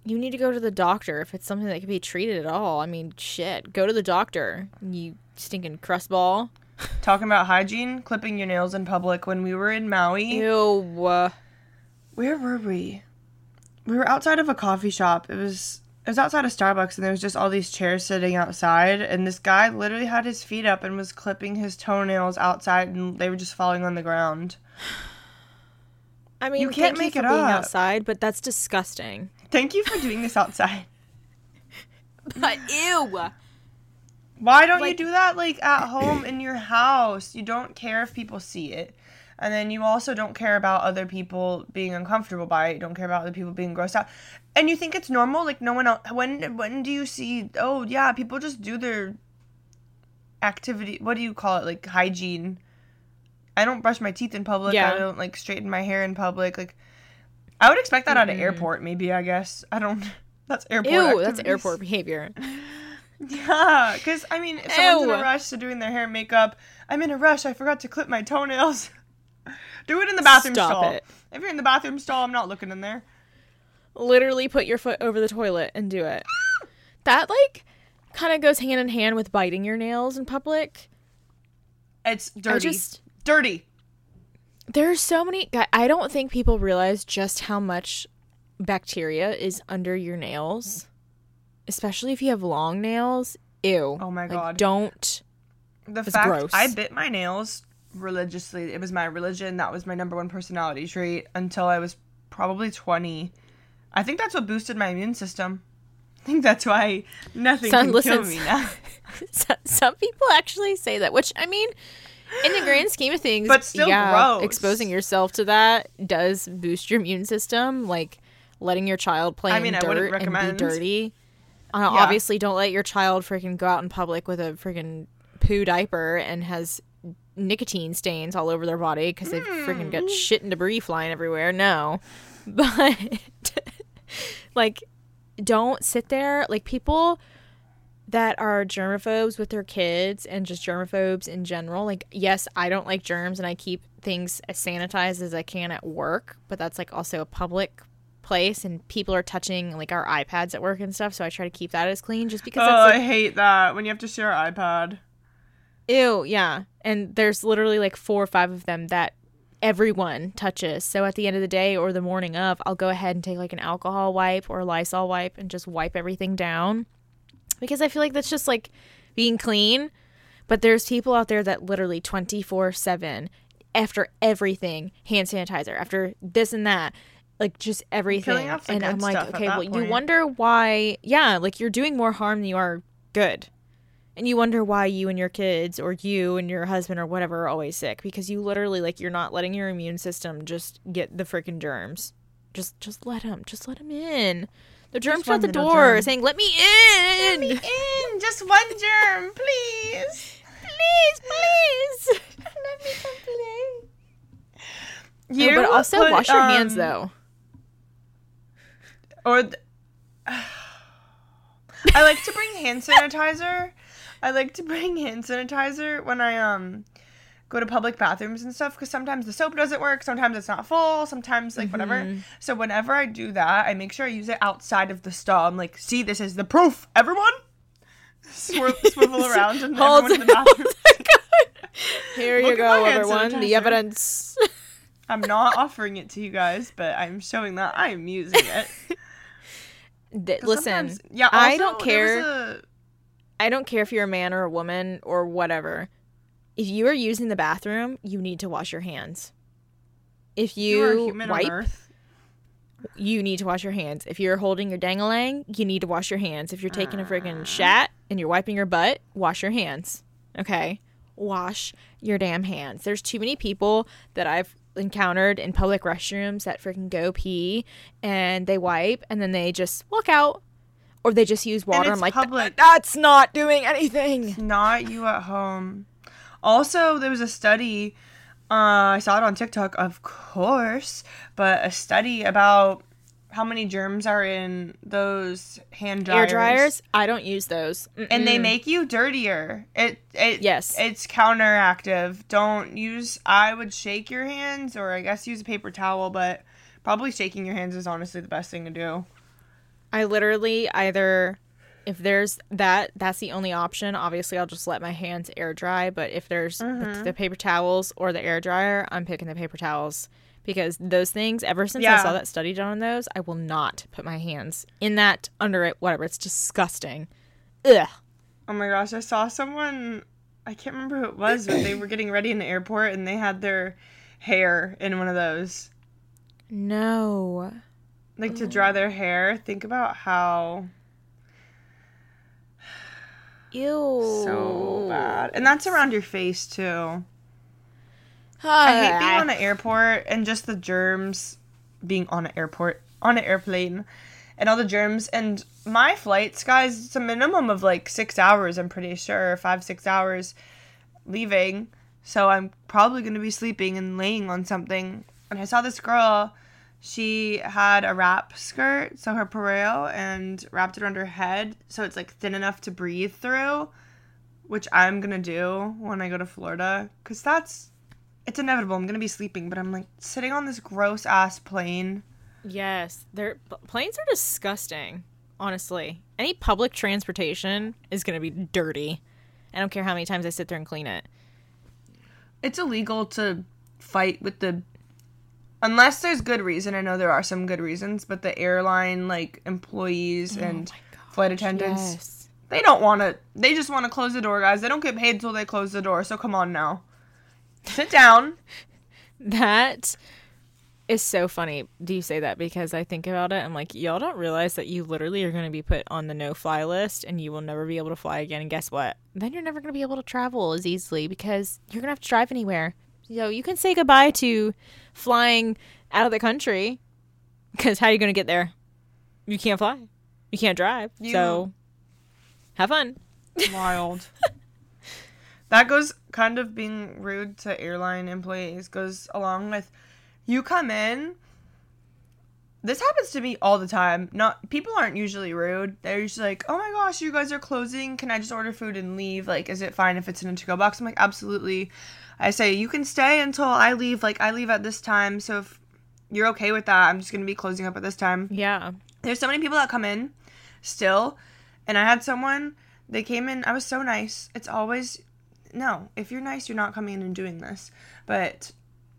You need to go to the doctor if it's something that can be treated at all. I mean, shit. Go to the doctor. You stinking crust ball. Talking about hygiene, clipping your nails in public. When we were in Maui, Ew. where were we? We were outside of a coffee shop. It was it was outside of Starbucks, and there was just all these chairs sitting outside. And this guy literally had his feet up and was clipping his toenails outside, and they were just falling on the ground. I mean, You can't make you it being up. outside, but that's disgusting. Thank you for doing this outside. (laughs) But ew. Why don't you do that like at home in your house? You don't care if people see it. And then you also don't care about other people being uncomfortable by it. You don't care about other people being grossed out. And you think it's normal? Like no one else when when do you see oh yeah, people just do their activity what do you call it? Like hygiene. I don't brush my teeth in public. Yeah. I don't like straighten my hair in public. Like I would expect that at an mm-hmm. airport, maybe, I guess. I don't (laughs) that's airport. Ew, that's airport (laughs) behavior. Yeah, because I mean, if someone's in a rush to doing their hair and makeup, I'm in a rush. I forgot to clip my toenails. (laughs) Do it in the bathroom Stop stall. it. If you're in the bathroom stall, I'm not looking in there. Literally put your foot over the toilet and do it. That, like, kind of goes hand in hand with biting your nails in public. It's dirty. just, dirty. There's so many. I- don't think people realize just how much bacteria is under your nails, especially if you have long nails. Ew. Oh my Like, God. don't. The It's fact gross. I bit my nails religiously. It was my religion. That was my number one personality trait until I was probably 20. I think that's what boosted my immune system. I think that's why nothing Son, can listen, kill me (laughs) now. (laughs) Some people actually say that, which I mean, in the grand scheme of things, But still yeah, gross. exposing yourself to that does boost your immune system. Like letting your child play I mean, in I dirt wouldn't and recommend. be dirty. Uh, Yeah. Obviously, don't let your child freaking go out in public with a freaking poo diaper and has nicotine stains all over their body because they've freaking Hmm. got shit and debris flying everywhere. No, (laughs) but (laughs) like, don't sit there. Like people that are germaphobes with their kids and just germaphobes in general. Like, yes, I don't like germs and I keep things as sanitized as I can at work, but that's like also a public place and people are touching like our iPads at work and stuff, so I try to keep that as clean just because Oh, that's I hate that when you have to share an iPad. ew, yeah. And there's literally like four or five of them that everyone touches. So at the end of the day or the morning of, I'll go ahead and take like an alcohol wipe or a Lysol wipe and just wipe everything down because I feel like that's just like being clean. But there's people out there that literally 24 7 after everything, hand sanitizer, after this and that, like just everything. off the And good I'm like, stuff okay, that well, you wonder why, yeah, like you're doing more harm than you are good. And you wonder why you and your kids or you and your husband or whatever are always sick because you literally like you're not letting your immune system just get the freaking germs. Just just let them. Just let them in. The germs out the door germ. saying, "Let me in." Let me in, just one germ, please. please, please. (laughs) Let me come play. No, but also put, wash your hands um, though. Or th- (sighs) I like to bring hand sanitizer. I like to bring hand sanitizer when I um go to public bathrooms and stuff because sometimes the soap doesn't work, sometimes it's not full, sometimes like whatever. Mm-hmm. So whenever I do that, I make sure I use it outside of the stall. I'm like, see, this is the proof, everyone. (laughs) Swir- (laughs) swivel around and Hold everyone in the bathroom. (laughs) Here you go, everyone. The evidence. I'm not offering it to you guys, but I'm showing that I am using it. Th- Listen, yeah, I don't care. a- I don't care if you're a man or a woman or whatever. If you are using the bathroom, you need to wash your hands. If you, You are a human wipe, you need to wash your hands. If you're holding your dangalang, you need to wash your hands. If you're taking a friggin' ah. shat and you're wiping your butt, wash your hands. Okay? Wash your damn hands. There's too many people that I've encountered in public restrooms that freaking go pee and they wipe and then they just walk out or they just use water. I'm like, public. that's not doing anything. It's Not you at home. Also, there was a study. Uh, I saw it on TikTok, of course, but a study about how many germs are in those hand dryers. Air dryers, I don't use those. and they make you dirtier. It it Yes. it's counteractive. Don't use. I would shake your hands, or I guess use a paper towel, but probably shaking your hands is honestly the best thing to do. I literally either if there's that that's the only option. Obviously, I'll just let my hands air dry, but if there's the, Mm-hmm. the paper towels or the air dryer, I'm picking the paper towels because those things ever since I saw that study done on those, I will not put my hands in that under it whatever. It's disgusting. Ugh. Oh my gosh, I saw someone. I can't remember who it was, but they were getting ready in the airport and they had their hair in one of those, No. like to dry their hair. Think about how Ew. so bad, and that's around your face too. I hate being on an airport and just the germs being on an airport, on an airplane, and all the germs. And my flights, guys, it's a minimum of like six hours, I'm pretty sure, five, six hours leaving. So I'm probably going to be sleeping and laying on something. And I saw this girl, she had a wrap skirt, so her pareo, and wrapped it around her head so it's like thin enough to breathe through, which I'm to do when I go to Florida. Because that's it's inevitable. I'm gonna be sleeping, but I'm like sitting on this gross ass plane. Yes, they're planes are disgusting. Honestly, any public transportation is gonna be dirty. I don't care how many times I sit there and clean it. It's illegal to fight with the unless there's good reason. I know there are some good reasons, but the airline like employees oh and flight attendants, Yes. they don't want to. They just want to close the door, guys. They don't get paid until they close the door. So come on now, sit down. (laughs) That is so funny. Do you say that because I think about it? I'm like, y'all don't realize that you literally are going to be put on the no fly list and you will never be able to fly again. And guess what? Then you're never going to be able to travel as easily because you're going to have to drive anywhere. So you can say goodbye to flying out of the country because how are you going to get there? You can't fly, you can't drive. You- So have fun. Wild. (laughs) that goes kind of being rude to airline employees goes along with you come in. This happens to me all the time. Not people aren't usually rude. They're usually like, "Oh my gosh, you guys are closing. Can I just order food and leave? Like, is it fine if it's in a to-go box?" I'm like, "Absolutely." I say, "You can stay until I leave. Like, I leave at this time. So if you're okay with that, I'm just gonna be closing up at this time." Yeah. there's so many people that come in still and i had someone they came in i was so nice it's always no if you're nice you're not coming in and doing this but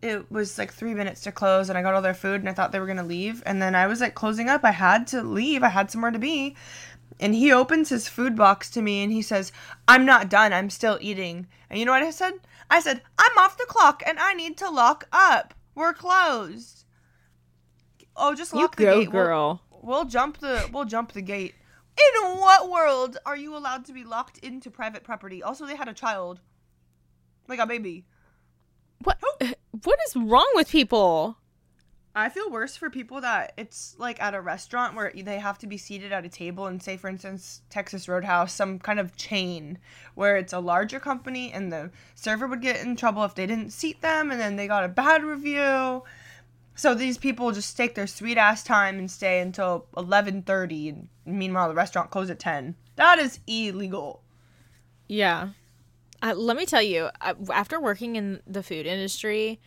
it was like three minutes to close and i got all their food and i thought they were going to leave and then i was like closing up i had to leave i had somewhere to be and he opens his food box to me and he says i'm not done i'm still eating and you know what i said i said i'm off the clock and i need to lock up we're closed oh just You lock the go, gate We'll- girl. We'll jump the we'll jump the gate. In what world are you allowed to be locked into private property? Also, they had a child, like a baby. What? (sighs) What is wrong with people? I feel worse for people that it's like at a restaurant where they have to be seated at a table and say, for instance, Texas Roadhouse, some kind of chain where it's a larger company and the server would get in trouble if they didn't seat them and then they got a bad review. So these people just take their sweet ass time and stay until eleven thirty, and meanwhile the restaurant closed at ten. That is illegal. Yeah. Uh, let me tell you, uh, after working in the food industry,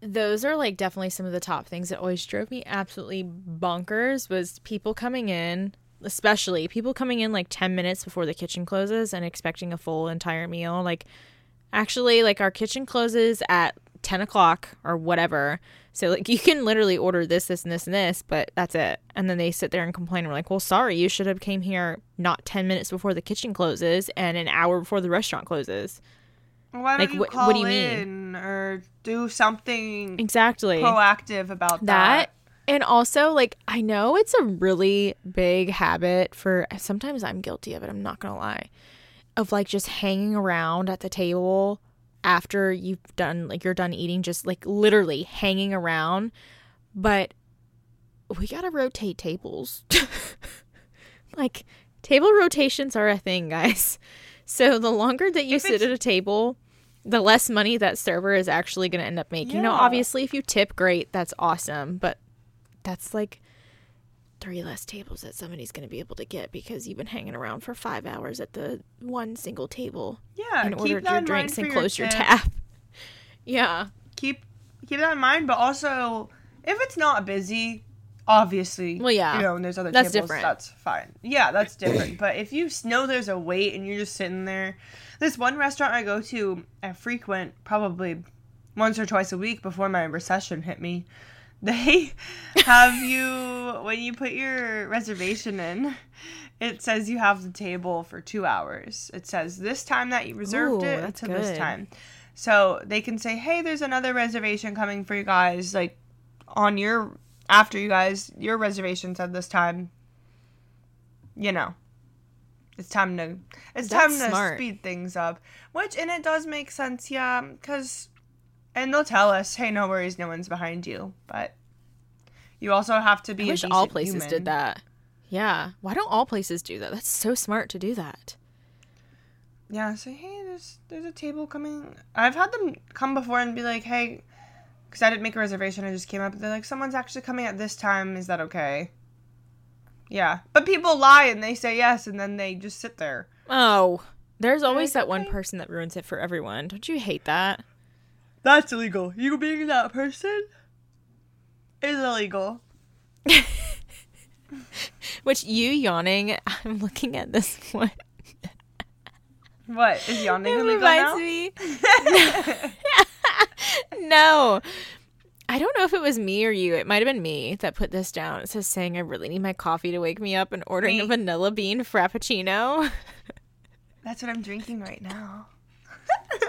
those are like definitely some of the top things that always drove me absolutely bonkers was people coming in, especially people coming in like 10 minutes before the kitchen closes and expecting a full entire meal. Like actually like our kitchen closes at 10 o'clock or whatever. So like you can literally order this, this, and this, and this, but that's it. And then they sit there and complain. We're like, well, sorry, you should have came here not 10 minutes before the kitchen closes and an hour before the restaurant closes. Why don't Like, you what- call what do you mean? or do something Exactly. proactive about that that? and also like i know it's a really big habit for sometimes i'm guilty of it i'm not gonna lie of like just hanging around at the table after you've done like you're done eating just like literally hanging around but we gotta rotate tables (laughs) like table rotations are a thing guys so the longer that you If sit at a table the less money that server is actually going to end up making. Now, Yeah. obviously, if you tip, great, that's awesome, but that's like three less tables that somebody's going to be able to get because you've been hanging around for five hours at the one single table Yeah, and keep ordered your in drinks and closed your tap. (laughs) Yeah. Keep keep that in mind, but also if it's not busy, obviously, Well, yeah. you know, and there's other That's tables, different. that's fine. Yeah, that's different. but if you know there's a wait and you're just sitting there, this one restaurant I go to, I frequent probably once or twice a week before my recession hit me. (laughs) They have you when you put your reservation in. It says you have the table for two hours. It says this time that you reserved Ooh, it that's to this time. So they can say, "Hey, there's another reservation coming for you guys. Like on your after you guys your reservations at this time. You know, it's time to it's That's time to smart. speed things up. Which and it does make sense, yeah, because and they'll tell us, "Hey, no worries, no one's behind you." But you also have to be. I wish all places human. did that. Yeah. Why don't all places do that? That's so smart to do that. Yeah, say, hey, there's there's a table coming. I've had them come before and be like, hey, because I didn't make a reservation, I just came up. They're like, someone's actually coming at this time. Is that okay? Yeah, but people lie and they say yes, and then they just sit there. Oh, there's always like, that one person that ruins it for everyone. Don't you hate that? That's illegal. You being that person is illegal. (laughs) Which you yawning, I'm looking at this one. What is yawning It illegal reminds now? me. (laughs) (laughs) (laughs) no. I don't know if it was me or you. It might have been me that put this down. It says saying I really need my coffee to wake me up and ordering a vanilla bean frappuccino. (laughs) That's what I'm drinking right now.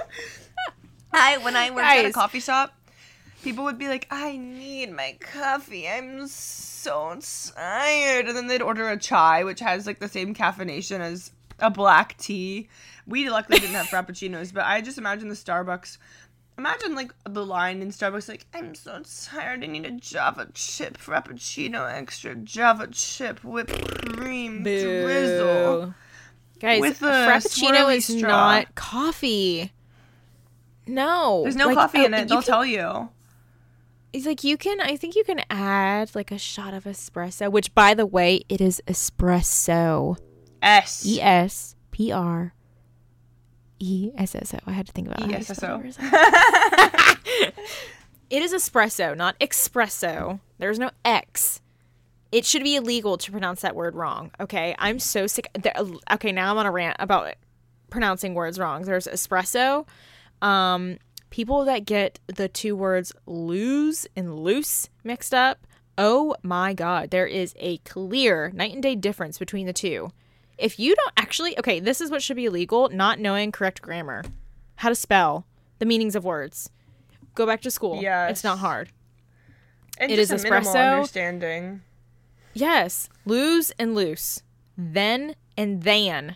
(laughs) I when I worked at a coffee shop, people would be like, "I need my coffee. I'm so tired," and then they'd order a chai, which has like the same caffeination as a black tea. We luckily didn't have frappuccinos, but I just imagine the Starbucks. Imagine like the line in Starbucks, like, "I'm so tired. I need a Java chip frappuccino, extra Java chip whipped cream drizzle." Guys, With a frappuccino is straw. not coffee. No. There's no Like, coffee oh, in oh, it. They'll can- tell you. It's like you can I think you can add like a shot of espresso, which by the way, it is espresso. S. E S P R E S S O. I had to think about how ESSO. it. (laughs) It is espresso, not espresso. There's no X. It should be illegal to pronounce that word wrong. Okay, I'm so sick. Okay, now I'm on a rant about pronouncing words wrong. There's espresso. Um, people that get the two words lose and loose mixed up. Oh my god, there is a clear night and day difference between the two. If you don't actually, okay, this is what should be illegal: not knowing correct grammar, how to spell the meanings of words. Go back to school. Yes. it's not hard. And It is espresso. understanding. Yes, lose and loose, then and than.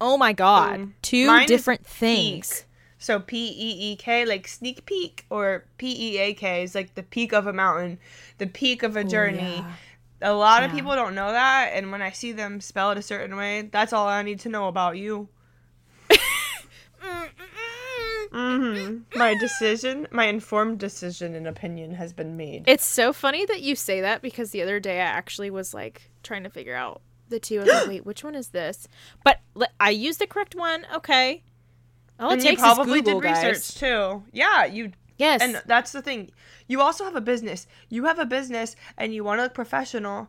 Oh my god, two different things. So P E E K, like sneak peek, or P E A K is like the peak of a mountain, the peak of a journey. yeah. A lot of people don't know that, and when I see them spell it a certain way, that's all I need to know about you. hmm My decision, my informed decision and opinion has been made. It's so funny that you say that because the other day I actually was like trying to figure out the two. I was like, (gasps) wait, which one is this? But li- I used the correct one. Okay. All it and you takes probably is Google, did guys. research too. Yeah, you Yes. And that's the thing. You also have a business. You have a business and you want to look professional.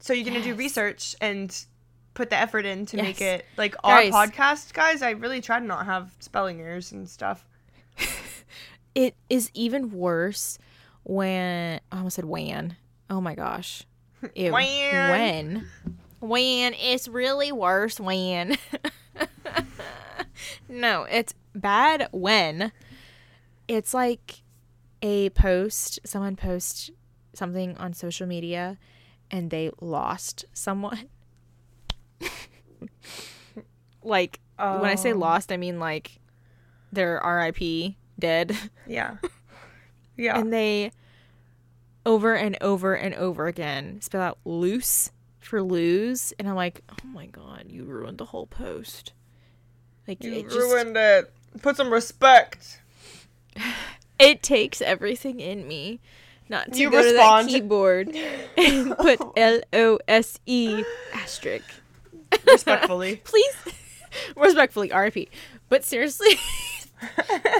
So you're going to do research and put the effort in to make it like Guys. our podcast, guys. I really try to not have spelling errors and stuff. (laughs) it is even worse when I almost said when. Oh my gosh. (laughs) Ew. When. When. When it's really worse when. (laughs) no, it's bad when it's like a post, someone posts something on social media and they lost someone. (laughs) like when I say Oh. lost, I mean like they're RIP dead. (laughs) Yeah. Yeah. and they over and over and over again spell out loose for lose and i'm like oh my god you ruined the whole post like you it just ruined it. Put some respect. (laughs) it takes everything in me not to You go respond. to that keyboard (laughs) and put l-o-s-e asterisk Respectfully. (laughs) please respectfully rp but seriously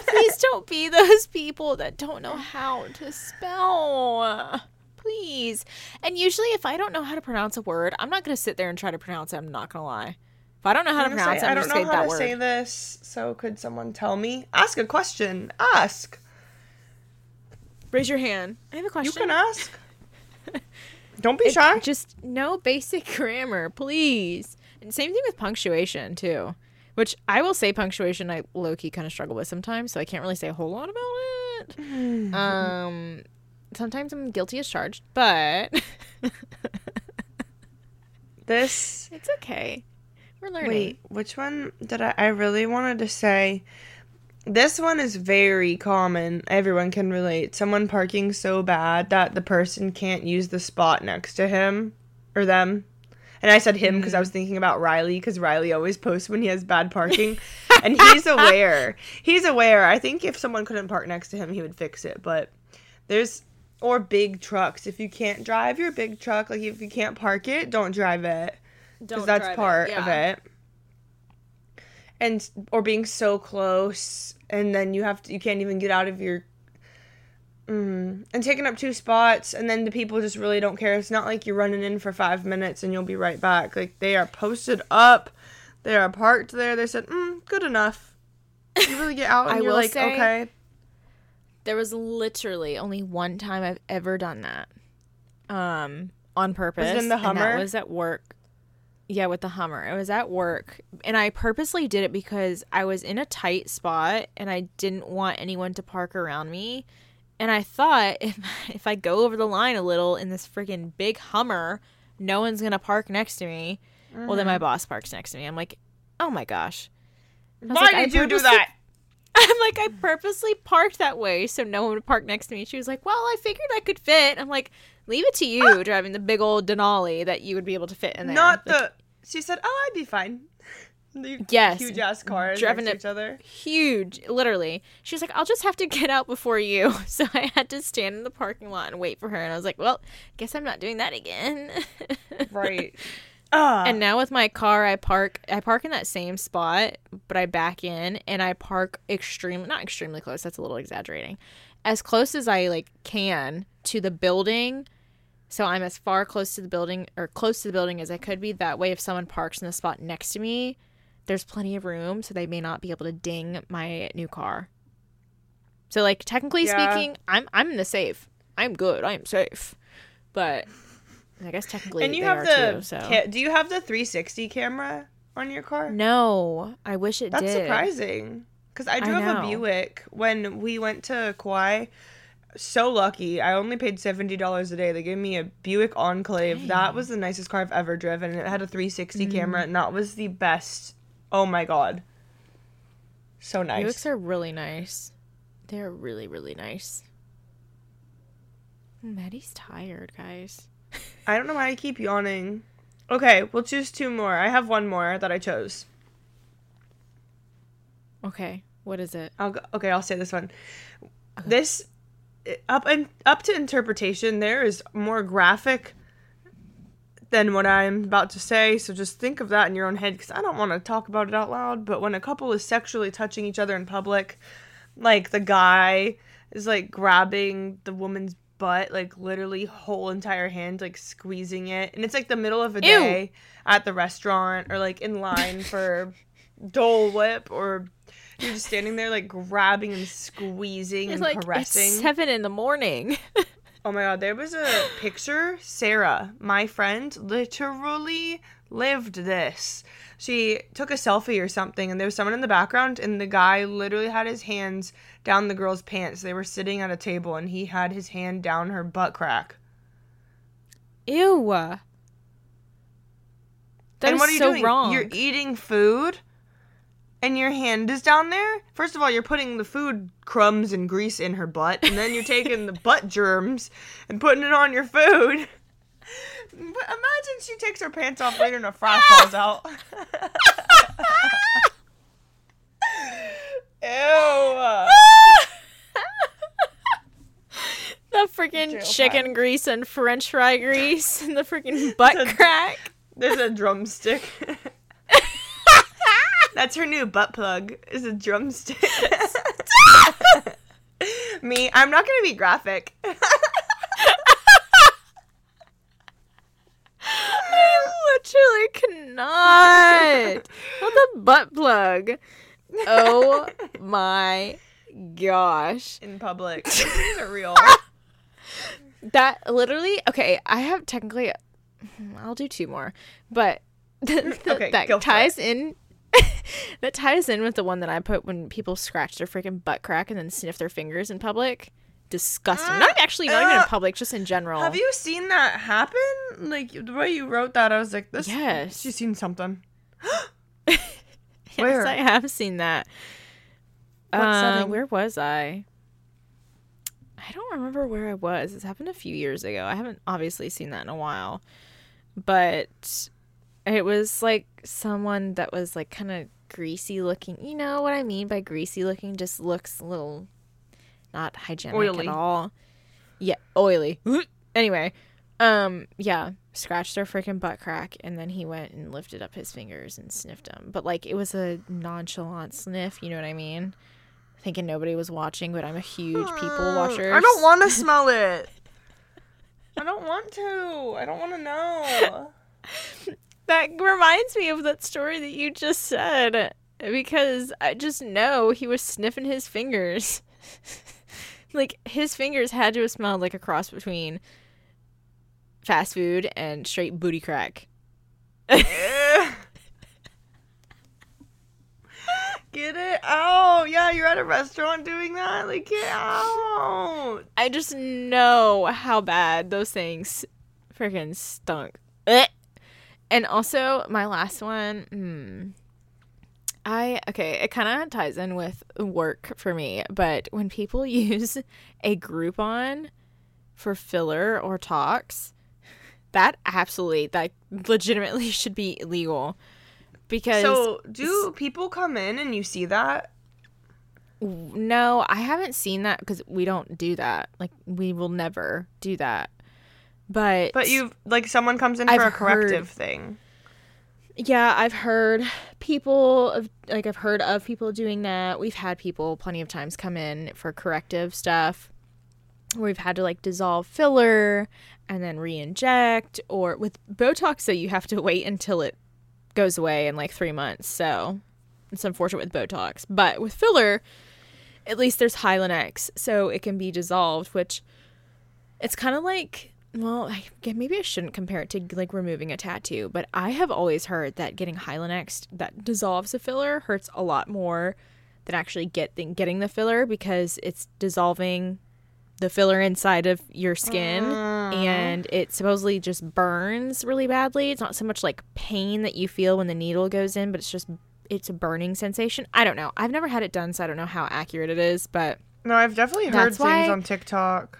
please don't be those people that don't know how to spell. Please. And usually, if I don't know how to pronounce a word, I'm not going to sit there and try to pronounce it. I'm not going to lie. If I don't know how to pronounce say, it, I I'm don't just know how to word. say this, so could someone tell me? Ask a question. Ask. Raise your hand. I have a question. You can ask. (laughs) Don't be It- shy. Just no basic (laughs) grammar, please. And same thing with punctuation too. Which I will say punctuation I low key kind of struggle with sometimes, so I can't really say a whole lot about it. (sighs) um sometimes I'm guilty as charged, but (laughs) This. it's okay. We're learning. Wait, which one did I? I really wanted to say. This one is very common. Everyone can relate. Someone parking so bad that the person can't use the spot next to him or them. And I said him because I was mm. thinking about Riley because Riley always posts when he has bad parking. (laughs) and he's aware. He's aware. I think if someone couldn't park next to him, he would fix it. But there's. Or big trucks. If you can't drive your big truck, like if you can't park it, don't drive it because that's part of it and or being so close and then you have to you can't even get out of your mm, and taking up two spots and then the people just really don't care it's not like you're running in for five minutes and you'll be right back like they are posted up they are parked there they said mm, good enough you really get out (laughs) and I you're will like say- okay There was literally only one time I've ever done that. Um on purpose. in the Hummer? that was at work. Yeah, with the Hummer. It was at work. And I purposely did it because I was in a tight spot and I didn't want anyone to park around me. And I thought (laughs) if if I go over the line a little in this freaking big Hummer, no one's gonna park next to me. Well, then my mm-hmm. boss parks next to me. I'm like, oh my gosh. Why like, did you do that (laughs) I'm like, I purposely parked that way so no one would park next to me. She was like, Well, I figured I could fit. I'm like, Leave it to you driving the big old Denali that you would be able to fit in there. not Like, the she said oh i'd be fine (laughs) the Yes, huge ass cars driving next to each other huge, literally. She was like, I'll just have to get out before you. (laughs) So I had to stand in the parking lot and wait for her. And I was like, Well, guess I'm not doing that again. (laughs) right uh, And now with my car, I park. I park in that same spot, but I back in and I park extremely not extremely close. That's a little exaggerating. As close as I like can to the building, so I'm as far close to the building or close to the building as I could be. That way, if someone parks in the spot next to me, there's plenty of room, so they may not be able to ding my new car. So, like technically Yeah. speaking, I'm I'm in the safe. I'm good. I am safe, but I guess technically and you have the too. So ca- do you have the 360 camera on your car no, I wish it that's did. surprising because i I drove a buick when we went to kauai so lucky i only paid $70 a day they gave me a buick enclave that was the nicest car i've ever driven and it had a 360 Mm. camera and that was the best oh my god so nice Buicks are really nice. They're really really nice. Madi's tired, guys. (laughs) i don't know why i keep yawning okay we'll choose two more i have one more that i chose Okay, what is it? I'll go, okay, I'll say this one. This up and up to interpretation, there is more graphic than what I'm about to say. So just think of that in your own head because I don't want to talk about it out loud. But when a couple is sexually touching each other in public, like the guy is like grabbing the woman's butt, like literally whole entire hand, like squeezing it, and it's like the middle of a Ew. day at the restaurant or like in line for Dole Whip or You're just standing there like grabbing and squeezing It's and like caressing. it's seven in the morning. (laughs) Oh my god, there was a picture. Sarah, my friend, literally lived this. She took a selfie or something, and there was someone in the background, and the guy literally had his hands down the girl's pants. They were sitting at a table, and he had his hand down her butt crack. Ew. That and what are you so doing? wrong. You're eating food, and your hand is down there. First of all, you're putting the food crumbs and grease in her butt, and then you're taking the butt germs and putting it on your food. But imagine she takes her pants off later and a fry falls (laughs) out. (laughs) Ew. the freaking Jail chicken time. grease and french fry grease and the freaking (laughs) butt a- crack. There's a drumstick. (laughs) That's her new butt plug. Is a drumstick. (laughs) (laughs) Me, I'm not gonna be graphic. I literally cannot. Not the butt plug. Oh my gosh. In public. Real. That literally, okay, I have technically, I'll do two more, but Okay, that ties in. (laughs) that ties in with the one that I put when people scratch their freaking butt crack and then sniff their fingers in public. Disgusting. Not actually, not even in uh, public, just in general. Have you seen that happen? Like the way you wrote that, I was like, this. Yes. She's seen something. (gasps) (laughs) Yes, Where? I have seen that. Uh, setting? where was I? I don't remember where I was. This happened a few years ago. I haven't obviously seen that in a while. But it was like someone that was like kind of greasy looking. You know what I mean by greasy looking? Just looks a little not hygienic Oily. at all. Yeah, oily. (laughs) anyway, um, yeah, scratched their freaking butt crack, and then he went and lifted up his fingers and sniffed them. But like it was a nonchalant sniff. You know what I mean? Thinking nobody was watching, but I'm a huge people watcher. (sighs) I don't want to (laughs) smell it. I don't want to. I don't want to know. (laughs) That reminds me of that story that you just said because I just know he was sniffing his fingers. (laughs) like his fingers had to have smelled like a cross between fast food and straight booty crack. (laughs) Get it out. Yeah, you're at a restaurant doing that. Like, get out. I just know how bad those things freaking stunk. (laughs) And also, my last one, hmm. I, okay, it kind of ties in with work for me, but when people (laughs) use a Groupon for filler or Botox, that absolutely, that legitimately (laughs) should be illegal. Because So, do people come in and you see that? No, I haven't seen that because we don't do that. Like we will never do that. But But you've like someone comes in I've for a heard- corrective thing. yeah, I've heard people of like I've heard of people doing that. We've had people plenty of times come in for corrective stuff where we've had to like dissolve filler and then re-inject or with Botox so you have to wait until it goes away in like 3 months. So it's unfortunate with Botox, but with filler at least there's Hylenex so it can be dissolved, which it's kind of like well, I, maybe I shouldn't compare it to like removing a tattoo, but I have always heard that getting Hylenex that dissolves a filler hurts a lot more than actually get getting the filler because it's dissolving the filler inside of your skin and it supposedly just burns really badly. It's not so much like pain that you feel when the needle goes in, but it's just it's a burning sensation. I don't know. I've never had it done, so I don't know how accurate it is, but No, I've definitely heard things why- on TikTok.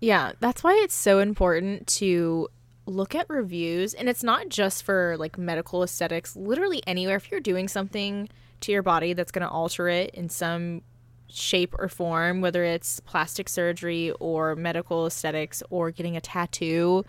Yeah, that's why it's so important to look at reviews and it's not just for like medical aesthetics, literally anywhere if you're doing something to your body that's going to alter it in some shape or form, whether it's plastic surgery or medical aesthetics or getting a tattoo,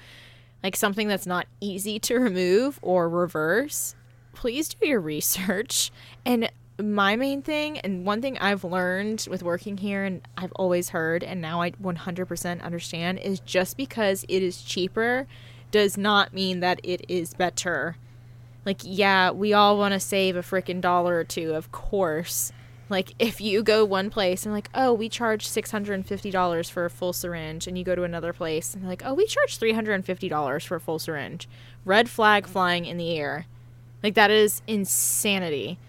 like something that's not easy to remove or reverse, please do your research. And my main thing, and one thing I've learned with working here, and I've always heard, and now I 100% understand, is just because it is cheaper does not mean that it is better. Like, yeah, we all want to save a freaking dollar or two, of course. Like if you go one place and like, oh, we charge six hundred and fifty dollars for a full syringe, and you go to another place and like, oh, we charge three hundred and fifty dollars for a full syringe. Red flag flying in the air. Like that is insanity.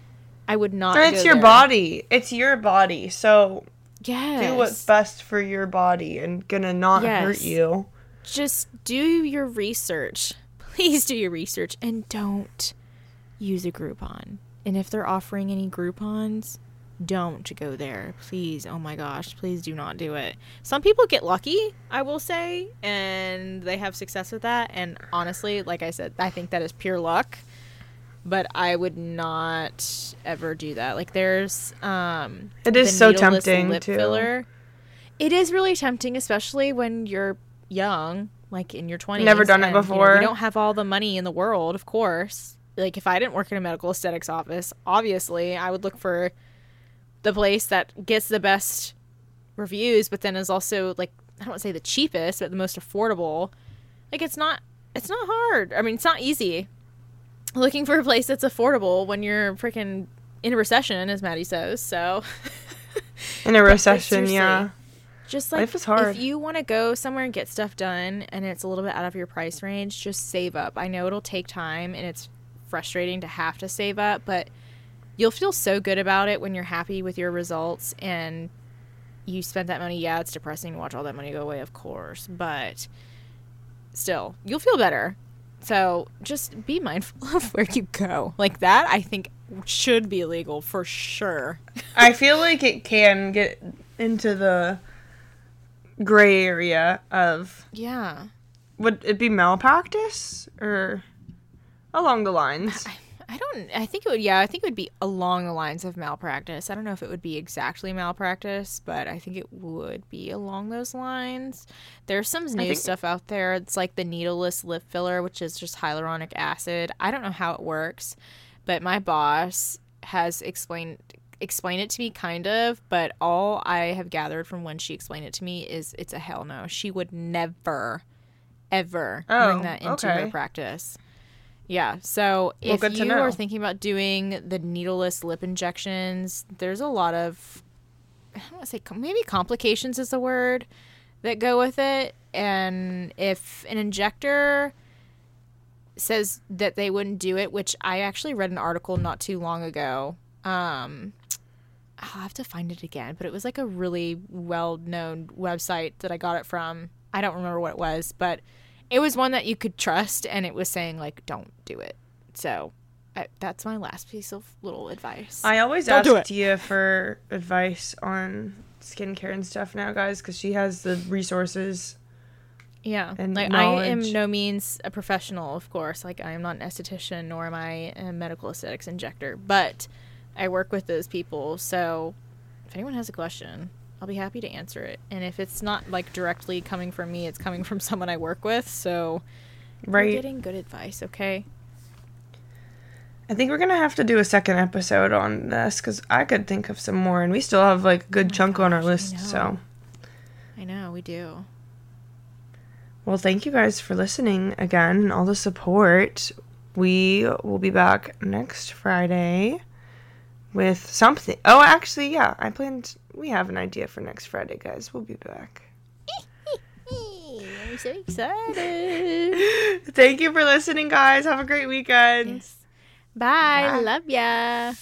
I would not. And it's your there. body. It's your body. So Yes. do what's best for your body and gonna not hurt you. just do your research. (laughs) Please do your research and don't use a Groupon. And if they're offering any Groupons, don't go there. Please. Oh my gosh, please do not do it. Some people get lucky, I will say, and they have success with that. And honestly, like I said, I think that is pure luck. But I would not ever do that. Like there's um It is so tempting, lip too. filler. It is really tempting, especially when you're young, like in your twenties. Never done it before. you don't have all the money in the world, of course. Like if I didn't work in a medical aesthetics office, obviously I would look for the place that gets the best reviews, but then is also like I don't want to say the cheapest, but the most affordable. Like it's not it's not hard. I mean, it's not easy. Looking for a place that's affordable when you're freaking in a recession, as Madi says. So (laughs) In a recession, yeah. just like Life is hard. if you want to go somewhere and get stuff done and it's a little bit out of your price range, just save up. I know it'll take time and it's frustrating to have to save up, but you'll feel so good about it when you're happy with your results and you spent that money. Yeah, it's depressing to watch all that money go away, of course, but still, you'll feel better. So just be mindful (laughs) of where you go. Like that, I think should be illegal for sure. I feel like it can get into the gray area of Yeah. would it be malpractice or along the lines? I don't. I think it would. Yeah, I think it would be along the lines of malpractice. I don't know if it would be exactly malpractice, but I think it would be along those lines. There's some new think- stuff out there. It's like the needleless lip filler, which is just hyaluronic acid. I don't know how it works, but my boss has explained explained it to me kind of, but all I have gathered from when she explained it to me is it's a hell no. She would never ever Oh, bring that into her practice. Yeah. So Well, if you know. are thinking about doing the needleless lip injections, there's a lot of I don't want to say maybe complications is the word that go with it. And if an injector says that they wouldn't do it, which I actually read an article not too long ago. Um, I'll have to find it again, but it was like a really well known website that I got it from. I don't remember what it was, but it was one that you could trust, and it was saying, like, don't do it. So I, that's my last piece of little advice. I always Don't ask Tia for advice on skincare and stuff now, guys, because she has the resources. Yeah, and like I am no means a professional, of course. Like I am not an esthetician, nor am I a medical aesthetics injector. But I work with those people, so if anyone has a question, I'll be happy to answer it. And if it's not like directly coming from me, it's coming from (laughs) someone I work with. So right, you're Right. getting good advice, okay? I think we're gonna have to do a second episode on this because I could think of some more, and we still have like a good Oh chunk on our gosh, I list. So, I know we do. well, thank you guys for listening again and all the support. We will be back next Friday with something. Oh, actually, yeah, I planned. We have an idea for next Friday, guys. We'll be back. (laughs) I'm so excited. (laughs) Thank you for listening, guys. Have a great weekend. yes. Bye. Bye. Love ya.